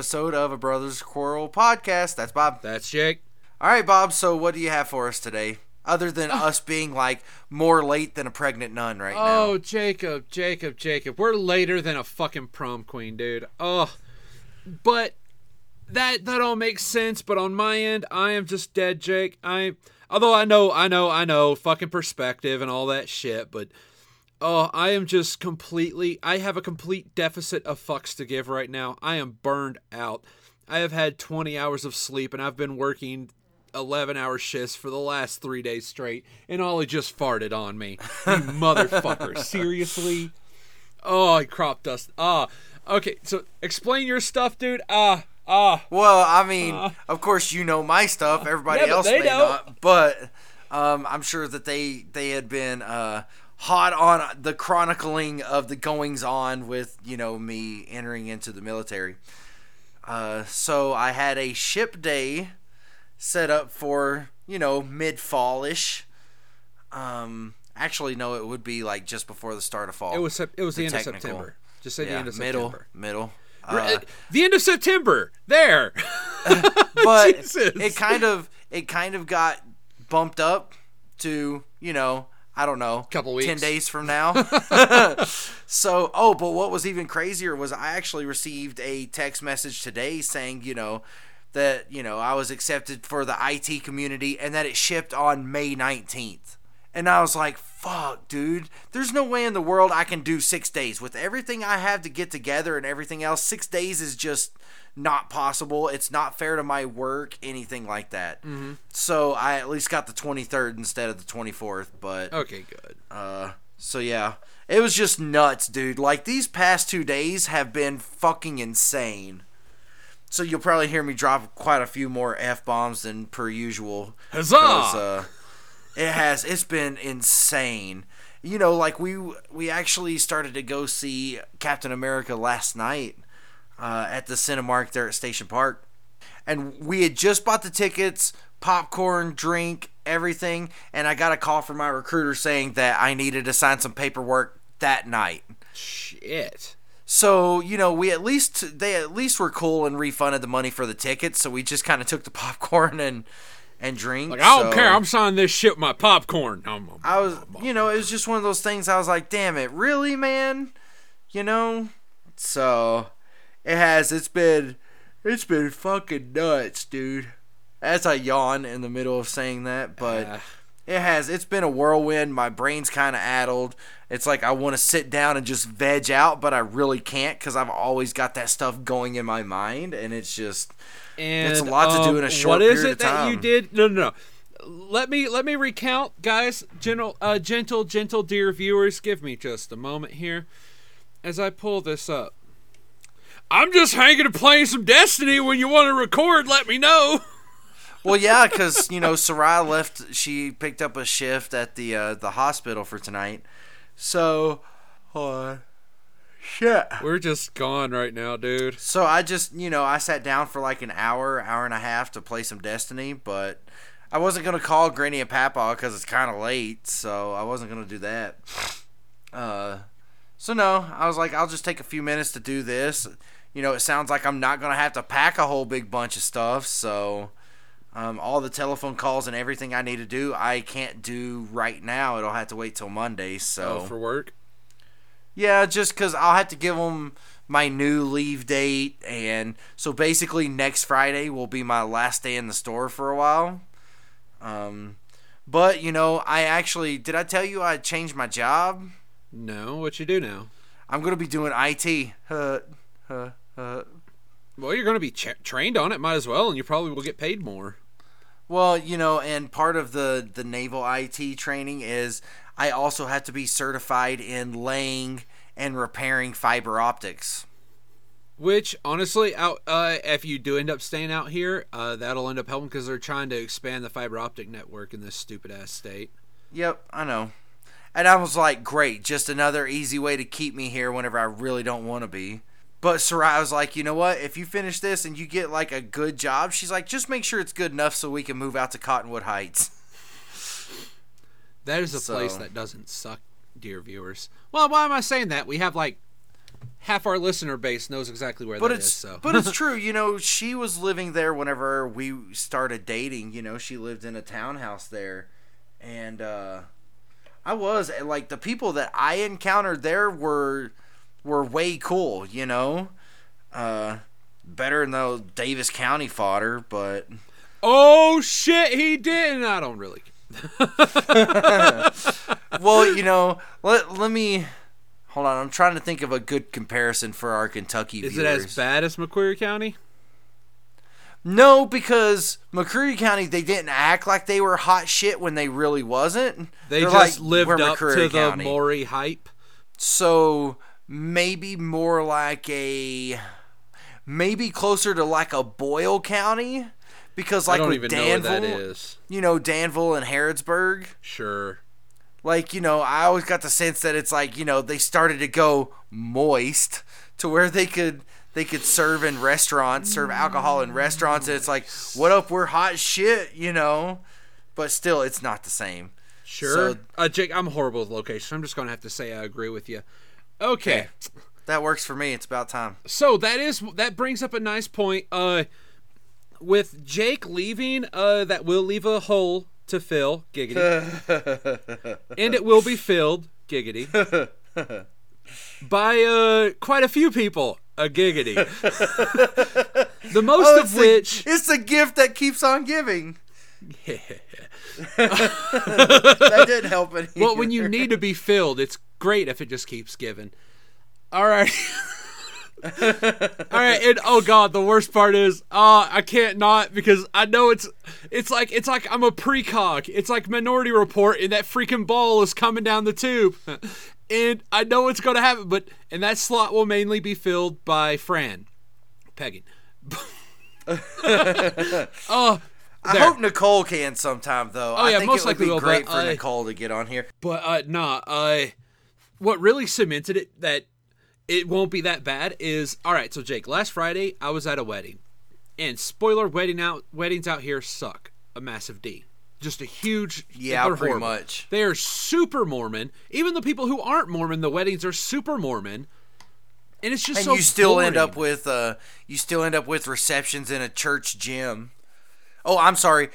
episode of a Brothers Quarrel podcast. That's Bob. That's Jake. All right, Bob. So, what do you have for us today, other than ah. us being like more late than a pregnant nun right now. Oh. Jacob, Jacob, Jacob. We're later than a fucking prom queen, dude. Oh, but that that all makes sense. But on my end, I am just dead, Jake. I although I know, I know, I know, fucking perspective and all that shit, but. Oh, I am just completely. I have a complete deficit of fucks to give right now. I am burned out. I have had 20 hours of sleep and I've been working 11 hour shifts for the last three days straight, and Ollie just farted on me. You motherfucker. Seriously? Oh, I crop dust. Ah. Okay, so explain your stuff, dude. Ah. Ah. Well, I mean, of course you know my stuff. Everybody Uh, Yeah, else may don't. not, but um, I'm sure that they they had been uh, hot on the chronicling of the goings on with you know me entering into the military. Uh, so I had a ship day set up for you know mid fallish. Um, actually, no, it would be like just before the start of fall. It was Sep- it was the, The end technical. of September. Just say the end of middle September. middle. Right, Uh, the end of September. There. but Jesus. it kind of it kind of got bumped up to you know I don't know Couple weeks, ten days from now. so oh, but what was even crazier was I actually received a text message today saying you know that you know I was accepted for the IT community and that it shipped on May nineteenth. And I was like, fuck, dude. There's no way in the world I can do six days. With everything I have to get together and everything else, six days is just not possible. It's not fair to my work, anything like that. Mm-hmm. So I at least got the 23rd instead of the 24th. But, okay, good. uh, so yeah. It was just nuts, dude. Like, these past two days have been fucking insane. So you'll probably hear me drop quite a few more F bombs than per usual. Huzzah! uh, it has. It's been insane. You know, like we we actually started to go see Captain America last night uh, at the Cinemark there at Station Park, and we had just bought the tickets, popcorn, drink, everything, and I got a call from my recruiter saying that I needed to sign some paperwork that night. Shit. So you know, we at least they at least were cool and refunded the money for the tickets. So we just kind of took the popcorn and and drink. Like I don't so- care. I'm signing this shit with my popcorn. Um, um, I was, you know, it was just one of those things. I was like, damn it, really, man? You know? So, it has. It's been, it's been fucking nuts, dude. As I yawn in the middle of saying that, but Uh. it has. It's been a whirlwind. My brain's kind of addled. It's like I want to sit down and just veg out, but I really can't because I've always got that stuff going in my mind, and it's just. and It's a lot to do um, in a short What is it that you did? No, no, no. Let me let me recount, guys. Gentle, uh, gentle, gentle, dear viewers. Give me just a moment here as I pull this up. I'm just hanging and playing some Destiny. When you want to record, let me know. Well, yeah, because you know, Sarai left. She picked up a shift at the uh, the hospital for tonight. So, hold on. Shit. We're just gone right now, dude. So I just, you know, I sat down for like an hour, hour and a half to play some Destiny, but I wasn't gonna call Granny and Papa because it's kind of late, so I wasn't gonna do that. Uh, so no, I was like, I'll just take a few minutes to do this. You know, it sounds like I'm not gonna have to pack a whole big bunch of stuff, so um, all the telephone calls and everything I need to do, I can't do right now. It'll have to wait till Monday. So Oh, for work. yeah, just because I'll have to give them my new leave date, and so basically next Friday will be my last day in the store for a while. Um, but you know, I actually did I tell you I changed my job? No, what you do now? I'm gonna be doing IT. Uh, uh, uh. Well, you're going to be ch- trained on it. Might as well, and you probably will get paid more. Well, you know, and part of the the naval IT training is I also have to be certified in laying and repairing fiber optics. Which honestly, out uh, if you do end up staying out here, uh, that'll end up helping because they're trying to expand the fiber optic network in this stupid ass state. Yep, I know. And I was like, great, just another easy way to keep me here whenever I really don't want to be. But Sarai was like, you know what? If you finish this and you get like a good job, she's like, just make sure it's good enough so we can move out to Cottonwood Heights. That is a place that doesn't suck, dear viewers. Well, why am I saying that? We have like half our listener base knows exactly where but that it's is. So, but it's true. You know, she was living there whenever we started dating. You know, she lived in a townhouse there, and uh, I was like the people that I encountered there were were way cool. You know, uh, better than the Davis County fodder, but oh shit, he did. I don't really. well, you know, let let me hold on. I'm trying to think of a good comparison for our Kentucky Is viewers. it as bad as McCreary County? No, because McCreary County they didn't act like they were hot shit when they really wasn't. They They're just like, lived "We're up McCreary to County." the Maury hype. So maybe more like a maybe closer to like a Boyle County because like I don't with even know where Danville, that is. you know Danville and Harrodsburg. Sure. like you know i always got the sense that it's like you know they started to go moist to where they could they could serve in restaurants serve alcohol in restaurants and it's like what up we're hot shit you know but still it's not the same Sure. So- uh, Jake, I'm horrible with location. I'm just going to have to say I agree with you. Okay. that works for me it's about time So that is that brings up a nice point. Uh, with Jake leaving, uh, that will leave a hole to fill, giggity, and it will be filled, giggity, by uh quite a few people, a giggity. the most oh, of which, the, it's a gift that keeps on giving that didn't help it well, when you need to be filled, it's great if it just keeps giving. All right. All right, and oh god, the worst part is, uh, I can't not because I know it's, it's like it's like I'm a precog. It's like Minority Report, and that freaking ball is coming down the tube, and I know it's gonna happen. But and that slot will mainly be filled by Fran, pegging. oh, I there. hope Nicole can sometime though. Oh, I yeah, think most it would likely be will, great but for Nicole to get on here. But uh nah, uh what really cemented it that it won't be that bad is all right, so Jake, last Friday I was at a wedding. And spoiler wedding out weddings out here suck. A massive D. Just a huge Yeah, pretty much. They are super Mormon. Even the people who aren't Mormon, the weddings are super Mormon. And it's just and so you still end up with uh you still end up with receptions in a church gym oh i'm sorry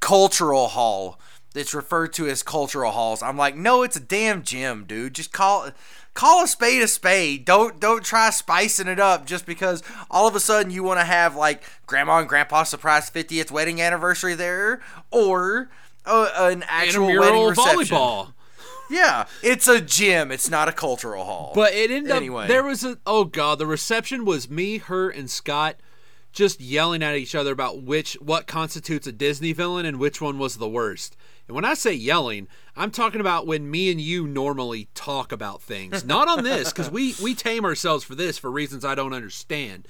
cultural hall. It's referred to as cultural halls. I'm like no it's a damn gym dude. Just call call a spade a spade. Don't don't try spicing it up just because all of a sudden you want to have like grandma and grandpa's surprise 50th wedding anniversary there or uh, an actual wedding reception. volleyball. yeah it's a gym. It's not a cultural hall. But it ended Anyway. up there was a oh god, the reception was me, her, and Scott just yelling at each other about which what constitutes a Disney villain and which one was the worst. And when I say yelling, I'm talking about when me and you normally talk about things. Not on this, because we we tame ourselves for this for reasons I don't understand.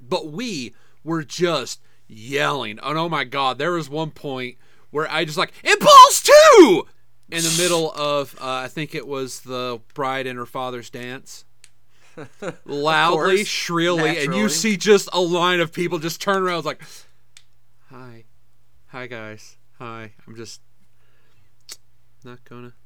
But we were just yelling. And oh my god, there was one point where I just like, balls too! In the middle of, uh, I think it was the bride and her father's dance. Loudly, course. shrilly, and you see just a line of people just turn around like, hi. Hi, guys. Hi. I'm just not gonna.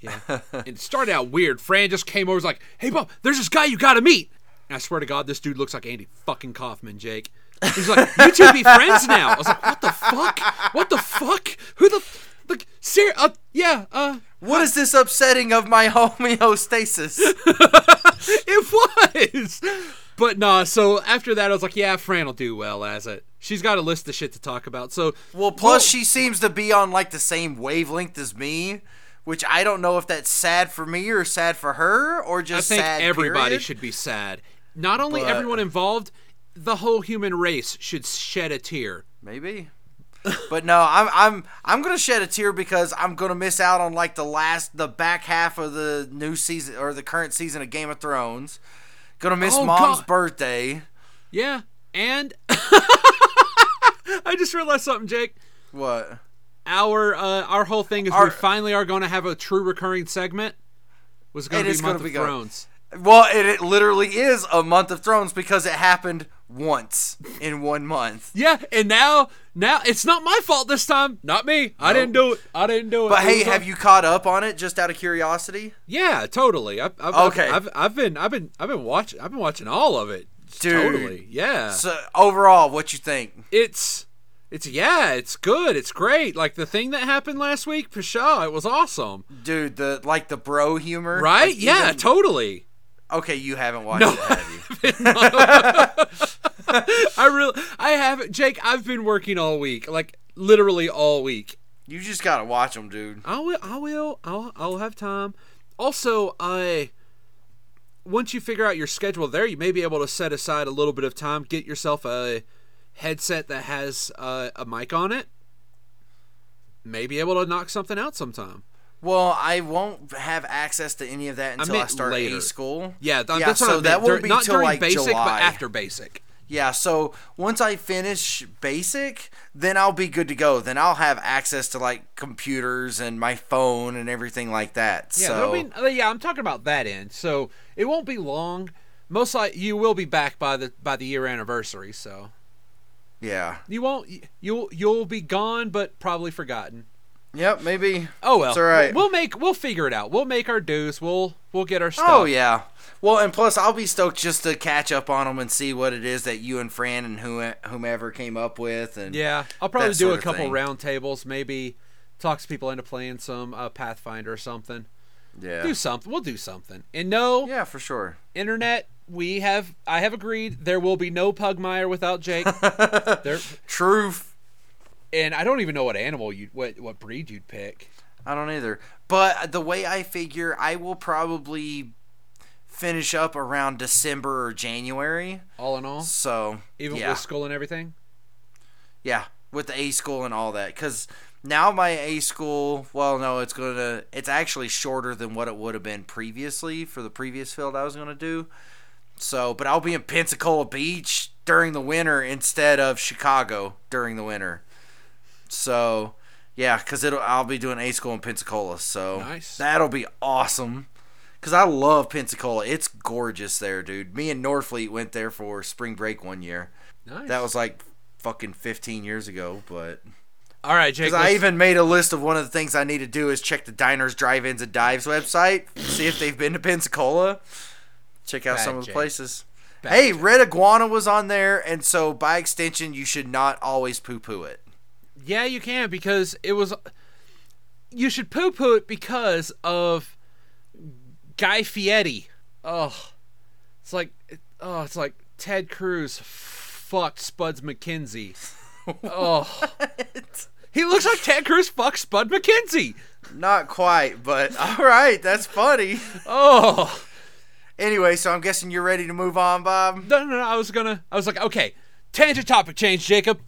Yeah. it started out weird. Fran just came over, was like, "Hey, Bob, there's this guy you gotta meet." And I swear to God, this dude looks like Andy fucking Kaufman, Jake. He's like, "You two be friends now." I was like, "What the fuck? What the fuck? Who the like? Ser- uh, yeah, uh, What is this upsetting of my homeostasis? it was." But nah. So after that, I was like, "Yeah, Fran will do well as it." She's got a list of shit to talk about. So Well, plus she seems to be on like the same wavelength as me, which I don't know if that's sad for me or sad for her or just. I think sad. everybody period. should be sad. Not only But- everyone involved, the whole human race should shed a tear. maybe. But no, I'm I'm I'm gonna shed a tear because I'm gonna miss out on like the last the back half of the new season or the current season of Game of Thrones. Gonna miss Oh, mom's God. birthday. Yeah, and I just realized something, Jake. What? Our uh, our whole thing is we finally are going to have a true recurring segment. Was going to be Month of go- Thrones. Well, it, it literally is a month of Thrones because it happened once in one month. Yeah, and now now it's not my fault this time. Not me. I didn't do it. I didn't do it. But It hey, have you caught up on it just out of curiosity? Yeah, totally. I've, I've, Okay. I've, I've been I've been I've been watching I've been watching all of it. Dude. Totally. Yeah. So overall, what you think? it's it's yeah, it's good. It's great. Like the thing that happened last week, Pshaw, it was awesome. Dude, the like the bro humor, Right? Like, yeah, even- totally. Okay, you haven't watched No. it, have you? I really I haven't Jake, I've been working all week. Like literally all week. You just gotta watch them, dude. I will. I will. I'll. I'll have time. Also, I. Once you figure out your schedule there, you may be able to set aside a little bit of time. Get yourself a headset that has uh, a mic on it. May be able to knock something out sometime. Well, I won't have access to any of that until I, start later. A school. Yeah, th- yeah. that's so that won't be not till during like basic, July. but after basic. Yeah, so once I finish basic, then I'll be good to go. Then I'll have access to like computers and my phone and everything like that. Yeah, so be, uh, yeah. I'm talking about that end. So it won't be long. Most like you will be back by the by the year anniversary. So yeah. you won't. You'll you'll be gone, but probably forgotten. Yep, maybe. Oh well, It's all right. We'll make we'll figure it out. We'll make our dues. We'll we'll get our stuff. Oh yeah. Well, and plus I'll be stoked just to catch up on them and see what it is that you and Fran and who, whomever came up with. And yeah. I'll probably do a couple roundtables. Maybe talk some people into playing some uh, Pathfinder or something. yeah, Do something. We'll do something. And no yeah, for sure. internet. We have. I have agreed. There will be no Pugmire without Jake. there, Truth. And I don't even know what animal you what what breed you'd pick. I don't either. But the way I figure, I will probably finish up around December or January. All in all, So even yeah, with school and everything. yeah, with the A school and all that, because now my A school, well, no, it's gonna, it's actually shorter than what it would have been previously for the previous field I was gonna do. So, but I'll be in Pensacola Beach during the winter instead of Chicago during the winter. So, yeah, because it'll I'll be doing A school in Pensacola. So Nice. that'll be awesome. Cause I love Pensacola. It's gorgeous there, dude. Me and Norfleet went there for spring break one year. Nice. That was like fucking 15 years ago, but all right, Jake. because I even made a list of one of the things I need to do is check the diners, drive-ins, and dives website, see if they've been to Pensacola, check out Bad some of the places. Bad hey, Jake. Red Iguana was on there, and so by extension, you should not always poo-poo it. Yeah, you can because it was. You should poo poo it because of Guy Fieri. Oh, it's like oh, it's like Ted Cruz fucked Spuds MacKenzie. Oh, he looks like Ted Cruz fucked Spud MacKenzie. Not quite, but all right, that's funny. Oh Anyway, so I'm guessing you're ready to move on, Bob. no, no, no! I was gonna. I was like, okay, tangent topic change, Jacob,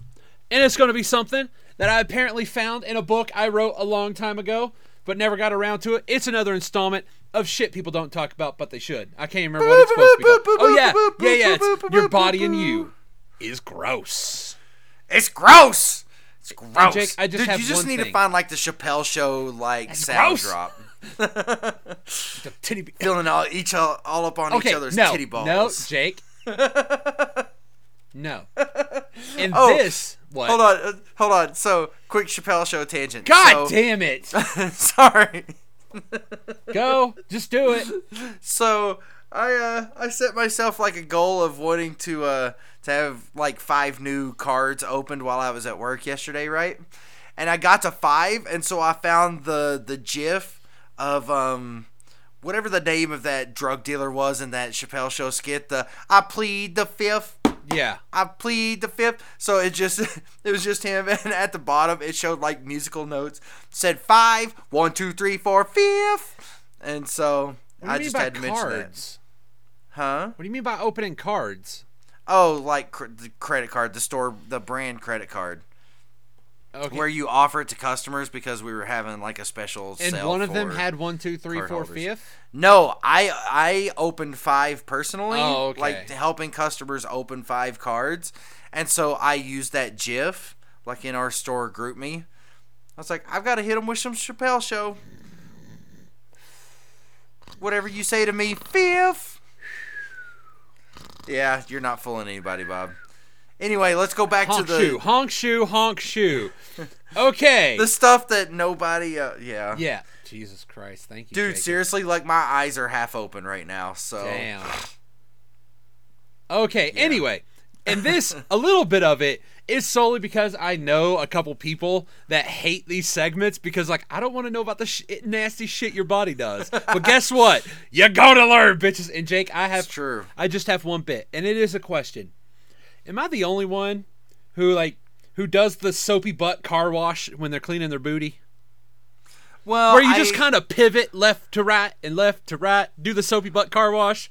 and it's gonna be something that I apparently found in a book I wrote a long time ago, but never got around to it. It's another installment of shit people don't talk about, but they should. I can't remember what it's supposed to be called. Oh yeah, yeah, yeah. It's your body and you is gross. It's gross. It's gross. Jake, I just Dude, you just need thing. to find like the Chappelle show like sound gross. drop. Titty be- Feeling all each all, all up on okay, each other's no, titty balls. no, Jake. no. And Oh, this what? Hold on, uh, hold on. So, quick Chappelle show tangent. God so, damn it! Sorry. Go, just do it. So, I uh I set myself like a goal of wanting to uh to have like five new cards opened while I was at work yesterday, right? And I got to 5 and so I found the the gif of um whatever the name of that drug dealer was in that Chappelle show skit, the I plead the fifth Yeah. I plead the fifth. So it just it was just him, and at the bottom it showed like musical notes. Said five, one, two, three, four, fifth, and so What do you I just had to mention that. cards? Huh? What do you mean by opening cards? Oh, like cr- the credit card, the store, the brand credit card, Okay. where you offer it to customers because we were having like a special and one of them had one, two, three, holders. fifth. No, I I opened five personally. Oh, okay. Like helping customers open five cards, and so I used that GIF like in our store GroupMe. I was like, I've got to hit them with some Chappelle show. Whatever you say to me, fifth. Yeah, you're not fooling anybody, Bob. Anyway, let's go back Honk to the shoe, honk shoe, honk shoe. Okay. the stuff that nobody. Uh, yeah. yeah. Jesus Christ, thank you, Dude, Jacob. seriously, like my eyes are half open right now. So Damn. Okay, anyway, and this, a little bit of it is solely because I know a couple people that hate these segments because, like, I don't want to know about the sh- nasty shit your body does. But guess what? You're going to learn, bitches. And Jake, I have It's true. I just have one bit, and it is a question. Am I the only one who like who does the soapy butt car wash when they're cleaning their booty? well, Where you just kind of pivot left to right and left to right, do the soapy butt car wash?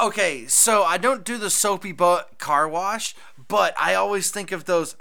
Okay, so I don't do the soapy butt car wash, but I always think of those.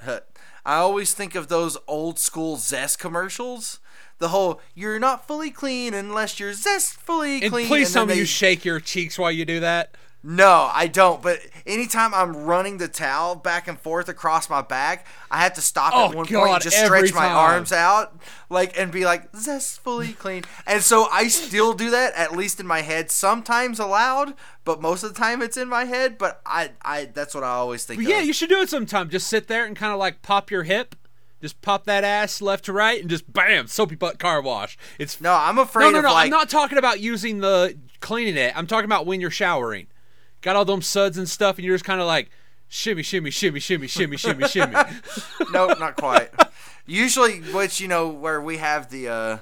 I always think of those old school Zest commercials. The whole "you're not fully clean unless you're zestfully And clean." please and tell then me you shake your cheeks while you do that. No, I don't. But anytime I'm running the towel back and forth across my back, I have to stop Oh, at one God, and just stretch my time. arms out, like and be like zestfully clean. And so I still do that, at least in my head. Sometimes aloud, but most of the time it's in my head. But I, I that's what I always think. Yeah, you should do it sometime. Just sit there and kind of like pop your hip, just pop that ass left to right, and just bam, soapy butt car wash. It's No, I'm afraid no, no, no. like. I'm not talking about using the cleaning it. I'm talking about when you're showering. Got all them suds and stuff, and you're just kind of like shimmy, shimmy, shimmy, shimmy, shimmy, shimmy, shimmy. no, not quite. Usually, which you know, where we have the uh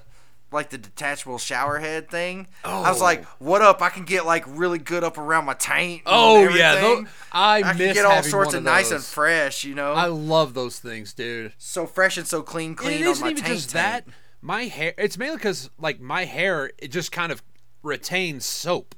like the detachable shower head thing. Oh. I was Oh. like, "What up? I can get like really good up around my taint." and Oh yeah, everything. tho- I, I can get all sorts of of nice and fresh. You know, I love those things, dude. so fresh and so clean, And clean it on isn't my even taint. just that. My hair. It's mainly because like my hair, it just kind of retains soap.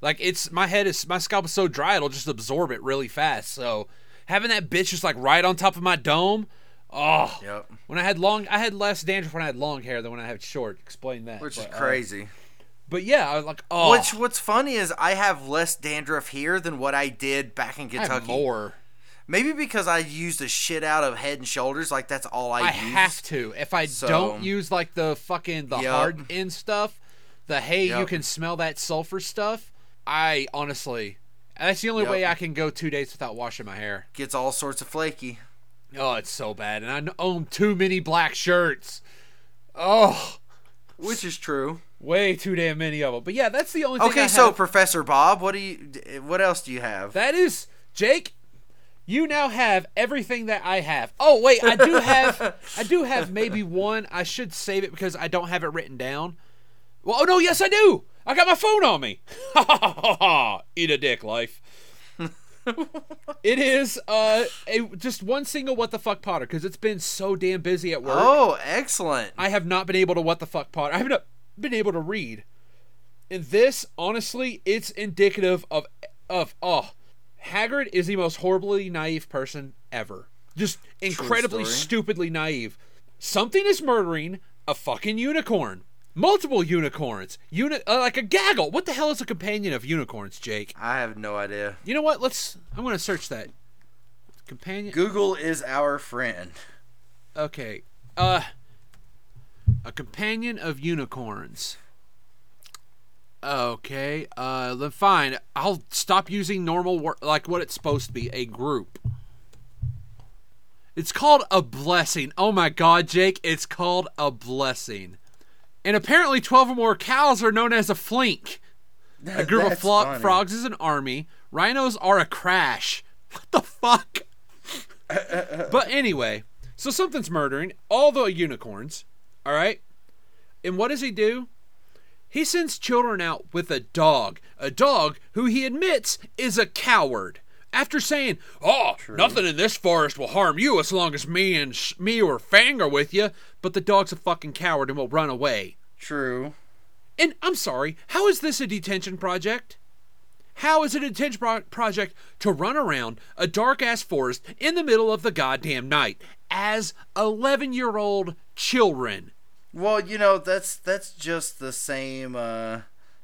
Like it's my head is my scalp is so dry it'll just absorb it really fast. So having that bitch just like right on top of my dome. Oh, Yep. when I had long, I had less dandruff when I had long hair than when I had short. Explain that. Which is But, uh, crazy. but yeah, I was like, oh, Which what's funny is I have less dandruff here than what I did back in Kentucky. more. Maybe because I use the shit out of Head and Shoulders, like that's all I, I use. have to. If I So- don't use like the fucking the Yup. hard end stuff, the hey, you can smell that sulfur stuff. I honestly, that's the only Yup. way I can go two days without washing my hair. Gets all sorts of flaky. Oh, it's so bad, and I own too many black shirts. Oh, Which is true. way too damn many of them. But yeah, that's the only thing. Okay, so. Professor Bob, what do you? What else do you have? that is Jake. You now have everything that I have. Oh wait, I do have I do have maybe one. I should save it because I don't have it written down. Well, oh no, yes I do. I got my phone on me. Ha ha ha ha! Eat a dick, life. it is uh a, just one single what the fuck Potter because it's been so damn busy at work. Oh, excellent. I have not been able to what the fuck Potter. I have not been able to read. And this, honestly, it's indicative of of oh, Hagrid is the most horribly naive person ever. Just incredibly stupidly naive. Something is murdering a fucking unicorn. Multiple unicorns. Uni- uh, like a gaggle. What the hell is a companion of unicorns, Jake? I have no idea. You know what? Let's. I'm gonna search that. Companion. Google is our friend. Okay. Uh a companion of unicorns. Okay. Uh then fine. I'll stop using normal wor- like what it's supposed to be, a group. It's called a blessing. Oh my god, Jake, it's called a blessing. And apparently 12 or more cows are known as a flink. A group of flo- frogs is an army. Rhinos are a crash. What the fuck? but anyway, so something's murdering all the unicorns. All right. And what does he do? He sends children out with a dog. A dog who he admits is a coward. After saying, "Oh, nothing in this forest will harm you as long as me and sh- me or Fang are with you," but the dog's a fucking coward and will run away. True. And I'm sorry, how is this a detention project? How is it a detention pro- project to run around a dark ass forest in the middle of the goddamn night as 11 year old children? Well, you know that's that's just the same uh,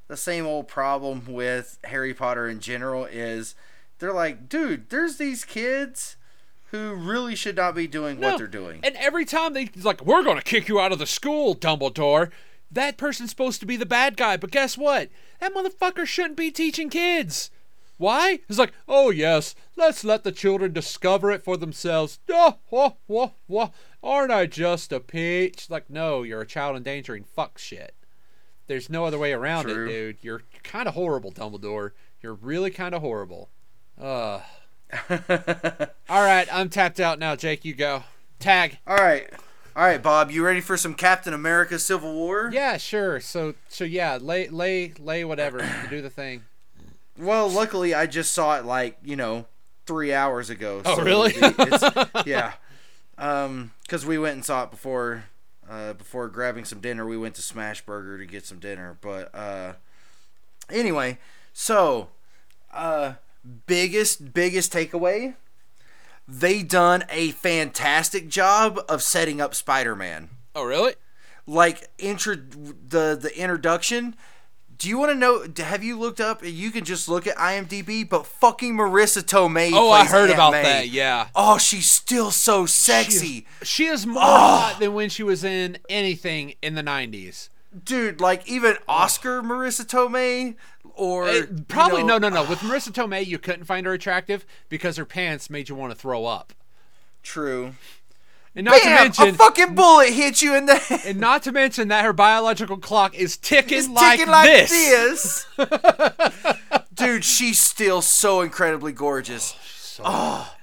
the same old problem with Harry Potter in general. Is they're like, dude, there's these kids who really should not be doing No. what they're doing. And every time they it's like, we're going to kick you out of the school, Dumbledore. That person's supposed to be the bad guy, but guess what? That motherfucker shouldn't be teaching kids. Why? He's like, oh yes, let's let the children discover it for themselves. Oh, oh, oh, oh. Aren't I just a peach? Like, no, you're a child endangering fuck shit. There's no other way around True. it, dude. You're kind of horrible, Dumbledore. You're really kind of horrible. Uh. All right, I'm tapped out now. Jake, you go. Tag. All right. All right, Bob, you ready for some Captain America Civil War? Yeah, sure. So, so yeah, lay, lay, lay, whatever. You do the thing. Well, luckily I just saw it like, you know, 3 hours ago. Oh, so really? the- it's- yeah. Um cuz we went and saw it before uh before grabbing some dinner. We went to Smash Burger to get some dinner, but uh anyway, so uh biggest biggest takeaway they done a fantastic job of setting up Spider-Man. Oh, really? Like intro the the introduction. Do you want to know? Have you looked up? You can just look at IMDb, but fucking Marisa Tomei. Oh, I heard Aunt about May. that. Yeah. Oh, she's still so sexy, She is more hot than when she was in anything in the 90s. dude. Like even Oscar Marisa Tomei, or Eh, probably you know, no, no, no. With Marisa Tomei, you couldn't find her attractive because her pants made you want to throw up. True. And not Bam! to mention, a fucking bullet hit you in the head. and not to mention that her biological clock is ticking, It's like, ticking like this. this. dude, she's still so incredibly gorgeous. oh,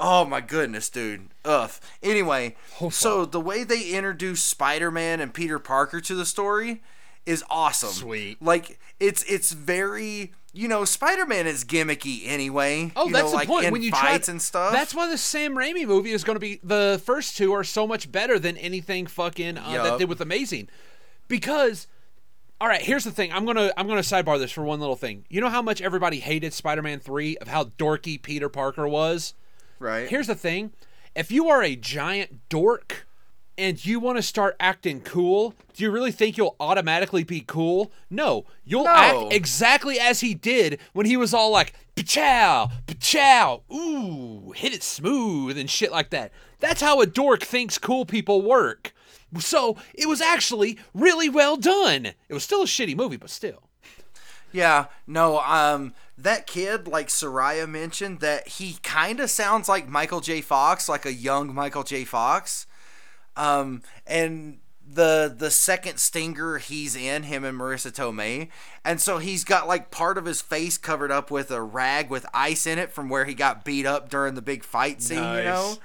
oh my goodness, dude. Ugh. Anyway, so the way they introduce Spider-Man and Peter Parker to the story is awesome. Sweet. Like it's it's very you know Spider-Man is gimmicky anyway. Oh, you that's know, the like point. In when you fights try, and stuff. That's why the Sam Raimi movie is going to be. The first two are so much better than anything fucking uh, that Yup. did with Amazing, because. All right, here's the thing. I'm gonna I'm gonna sidebar this for one little thing. You know how much everybody hated Spider-Man three of how dorky Peter Parker was. right. Here's the thing: if you are a giant dork and you want to start acting cool, do you really think you'll automatically be cool? No, you'll No. act exactly as he did when he was all like "pachow, pachow, ooh, hit it smooth" and shit like that. That's how a dork thinks cool people work. So it was actually really well done. It was still a shitty movie, but still. Yeah, no, um, that kid, like Soraya mentioned, that he kind of sounds like Michael J. Fox, like a young Michael J. Fox. Um, and the the second stinger he's in, him and Marisa Tomei, and so he's got like part of his face covered up with a rag with ice in it from where he got beat up during the big fight scene, you know.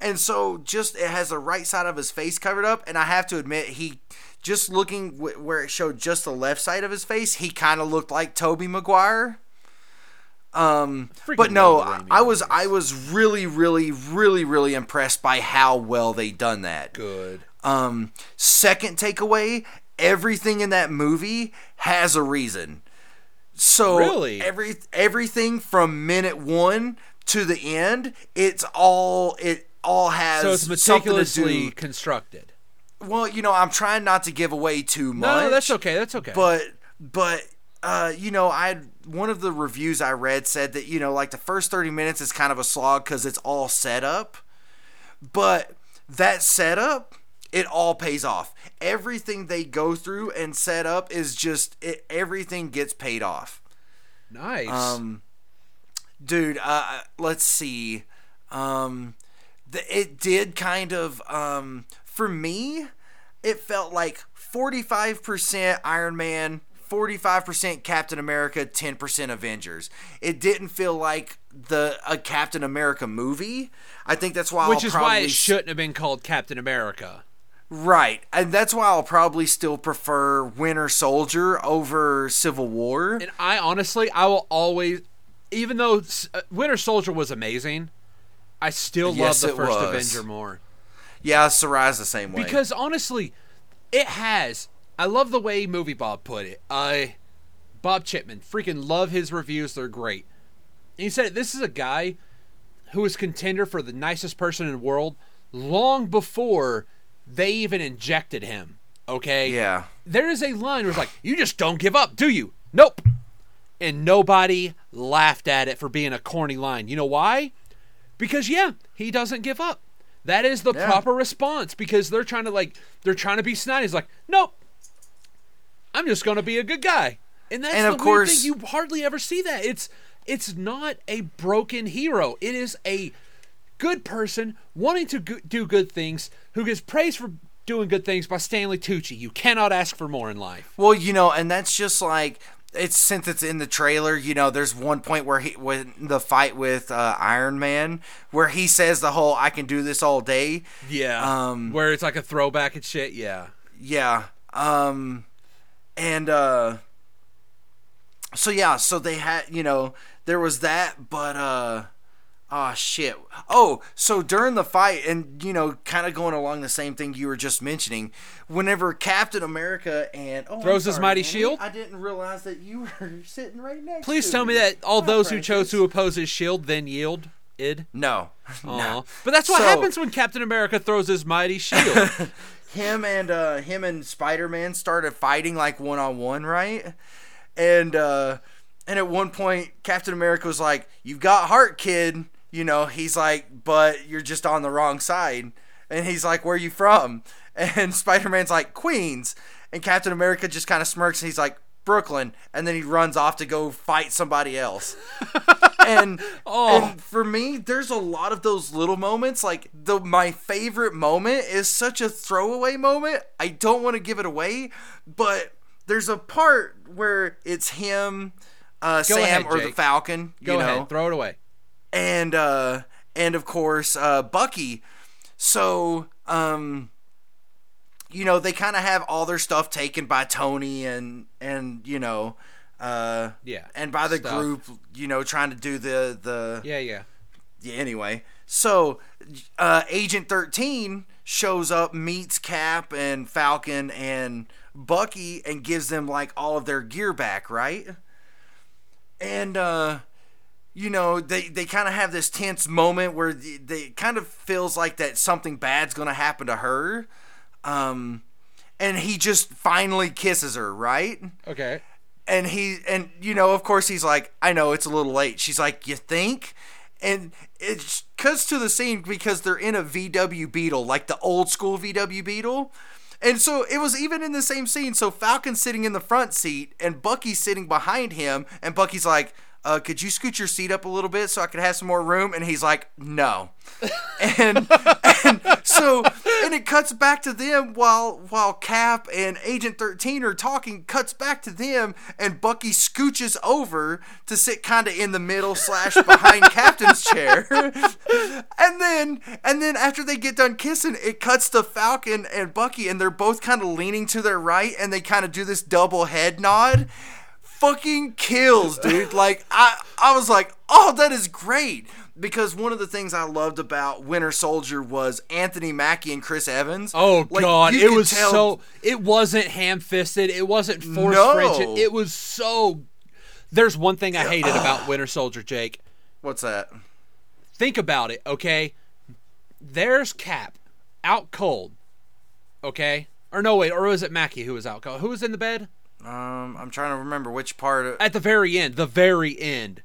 And so just it has the right side of his face covered up, and I have to admit he just looking w- where it showed just the left side of his face, he kind of looked like Tobey Maguire. Um, but no, I, I was. I was really really really really impressed by how well they done that. Good. Um, second takeaway, everything in that movie has a reason. So Really? every everything from minute one to the end, it's all it all has So it's meticulously do. constructed. Well, you know, I'm trying not to give away too much. No, no, that's okay. That's okay. But but uh, you know, I one of the reviews I read said that you know, like the first 30 minutes is kind of a slog because it's all set up, but that setup it all pays off. Everything they go through and set up is just it, everything gets paid off. nice. Um, dude, uh, let's see. Um, the, it did kind of um, for me, it felt like forty five percent Iron Man. 45% Captain America, 10% Avengers. It didn't feel like the a Captain America movie. I think that's why Which I'll is why it shouldn't have been called Captain America. right, and that's why I'll probably still prefer Winter Soldier over Civil War. And I honestly, I will always, even though uh, Winter Soldier was amazing, I still Yes, love the first was. Avenger more Yeah, Sarai's the same way. because honestly, it has. I love the way Movie Bob put it. I, Bob Chipman, freaking love his reviews. They're great. And he said this is a guy who was contender for the nicest person in the world long before they even injected him. Okay. yeah. there is a line where it's like, "You just don't give up, do you?" Nope. And nobody laughed at it for being a corny line. You know why? Because yeah, he doesn't give up. That is the Yeah. proper response because they're trying to like they're trying to be snide. He's like, "Nope. I'm just going to be a good guy." And that's And the of course- thing. You hardly ever see that. It's it's not a broken hero. It is a good person wanting to go- do good things who gets praised for doing good things by Stanley Tucci. You cannot ask for more in life. Well, you know, and that's just like it's since it's in the trailer. You know, there's one point where he when the fight with uh, Iron Man, where he says the whole "I can do this all day." Yeah. Um, Where it's like a throwback and shit. Yeah. Yeah. Um and uh so yeah, so they had, you know, there was that, but uh oh shit. Oh, so during the fight and you know, kind of going along the same thing you were just mentioning, whenever Captain America and oh, Throws his mighty shield? I didn't realize that you were sitting right next Please to tell me that all Oh, those who chose to oppose his shield then yield. Id. No. No. But that's what So- happens when Captain America throws his mighty shield. him and uh him and Spider-Man started fighting like one on one, right? And uh and at one point Captain America was like, "You've got heart, kid." You know, he's like, "But you're just on the wrong side." And he's like, "Where you from?" And Spider-Man's like, "Queens." And Captain America just kind of smirks and he's like, "Brooklyn." And then he runs off to go fight somebody else. and Oh. and for me, there's a lot of those little moments. Like the my favorite moment is such a throwaway moment. I don't want to give it away, but there's a part where it's him, uh, Sam, ahead, or the Falcon. Go you know, ahead, throw it away. and uh, and of course uh, Bucky. So um, you know they kind of have all their stuff taken by Tony and and you know. Uh, Yeah, and by the stuff. group, you know, trying to do the the Yeah, yeah. yeah, anyway, so uh, Agent 13 shows up, meets Cap and Falcon and Bucky, and gives them like all of their gear back, right? And uh, you know, they they kind of have this tense moment where they, they kind of feels like that something bad's gonna happen to her. Um, and he just finally kisses her, right? Okay. And he and you know of course he's like i know it's a little late. She's like you think? And it cuts to the scene because they're in a vw beetle like the old school vw beetle. And so it was even in the same scene so falcon's sitting in the front seat and bucky's sitting behind him and bucky's like uh, could you scoot your seat up a little bit so I could have some more room? And he's like, no. and, and so, and it cuts back to them while while Cap and Agent 13 are talking. Cuts back to them, and Bucky scooches over to sit kind of in the middle slash behind Captain's chair. and then, and then after they get done kissing, it cuts to Falcon and Bucky, and they're both kind of leaning to their right, and they kind of do this double head nod fucking kills, dude. Like I I was like, "Oh, that is great." Because one of the things I loved about Winter Soldier was Anthony Mackie and Chris Evans. Oh Like, god, it was tell- so it wasn't ham-fisted, it wasn't forced No. It was so There's one thing I hated about Winter Soldier, Jake. What's that? Think about it, okay? There's Cap out cold. Okay? Or no wait, or was it Mackie who was out cold? Who was in the bed? Um, I'm trying to remember which part. Of, At the very end, the very end.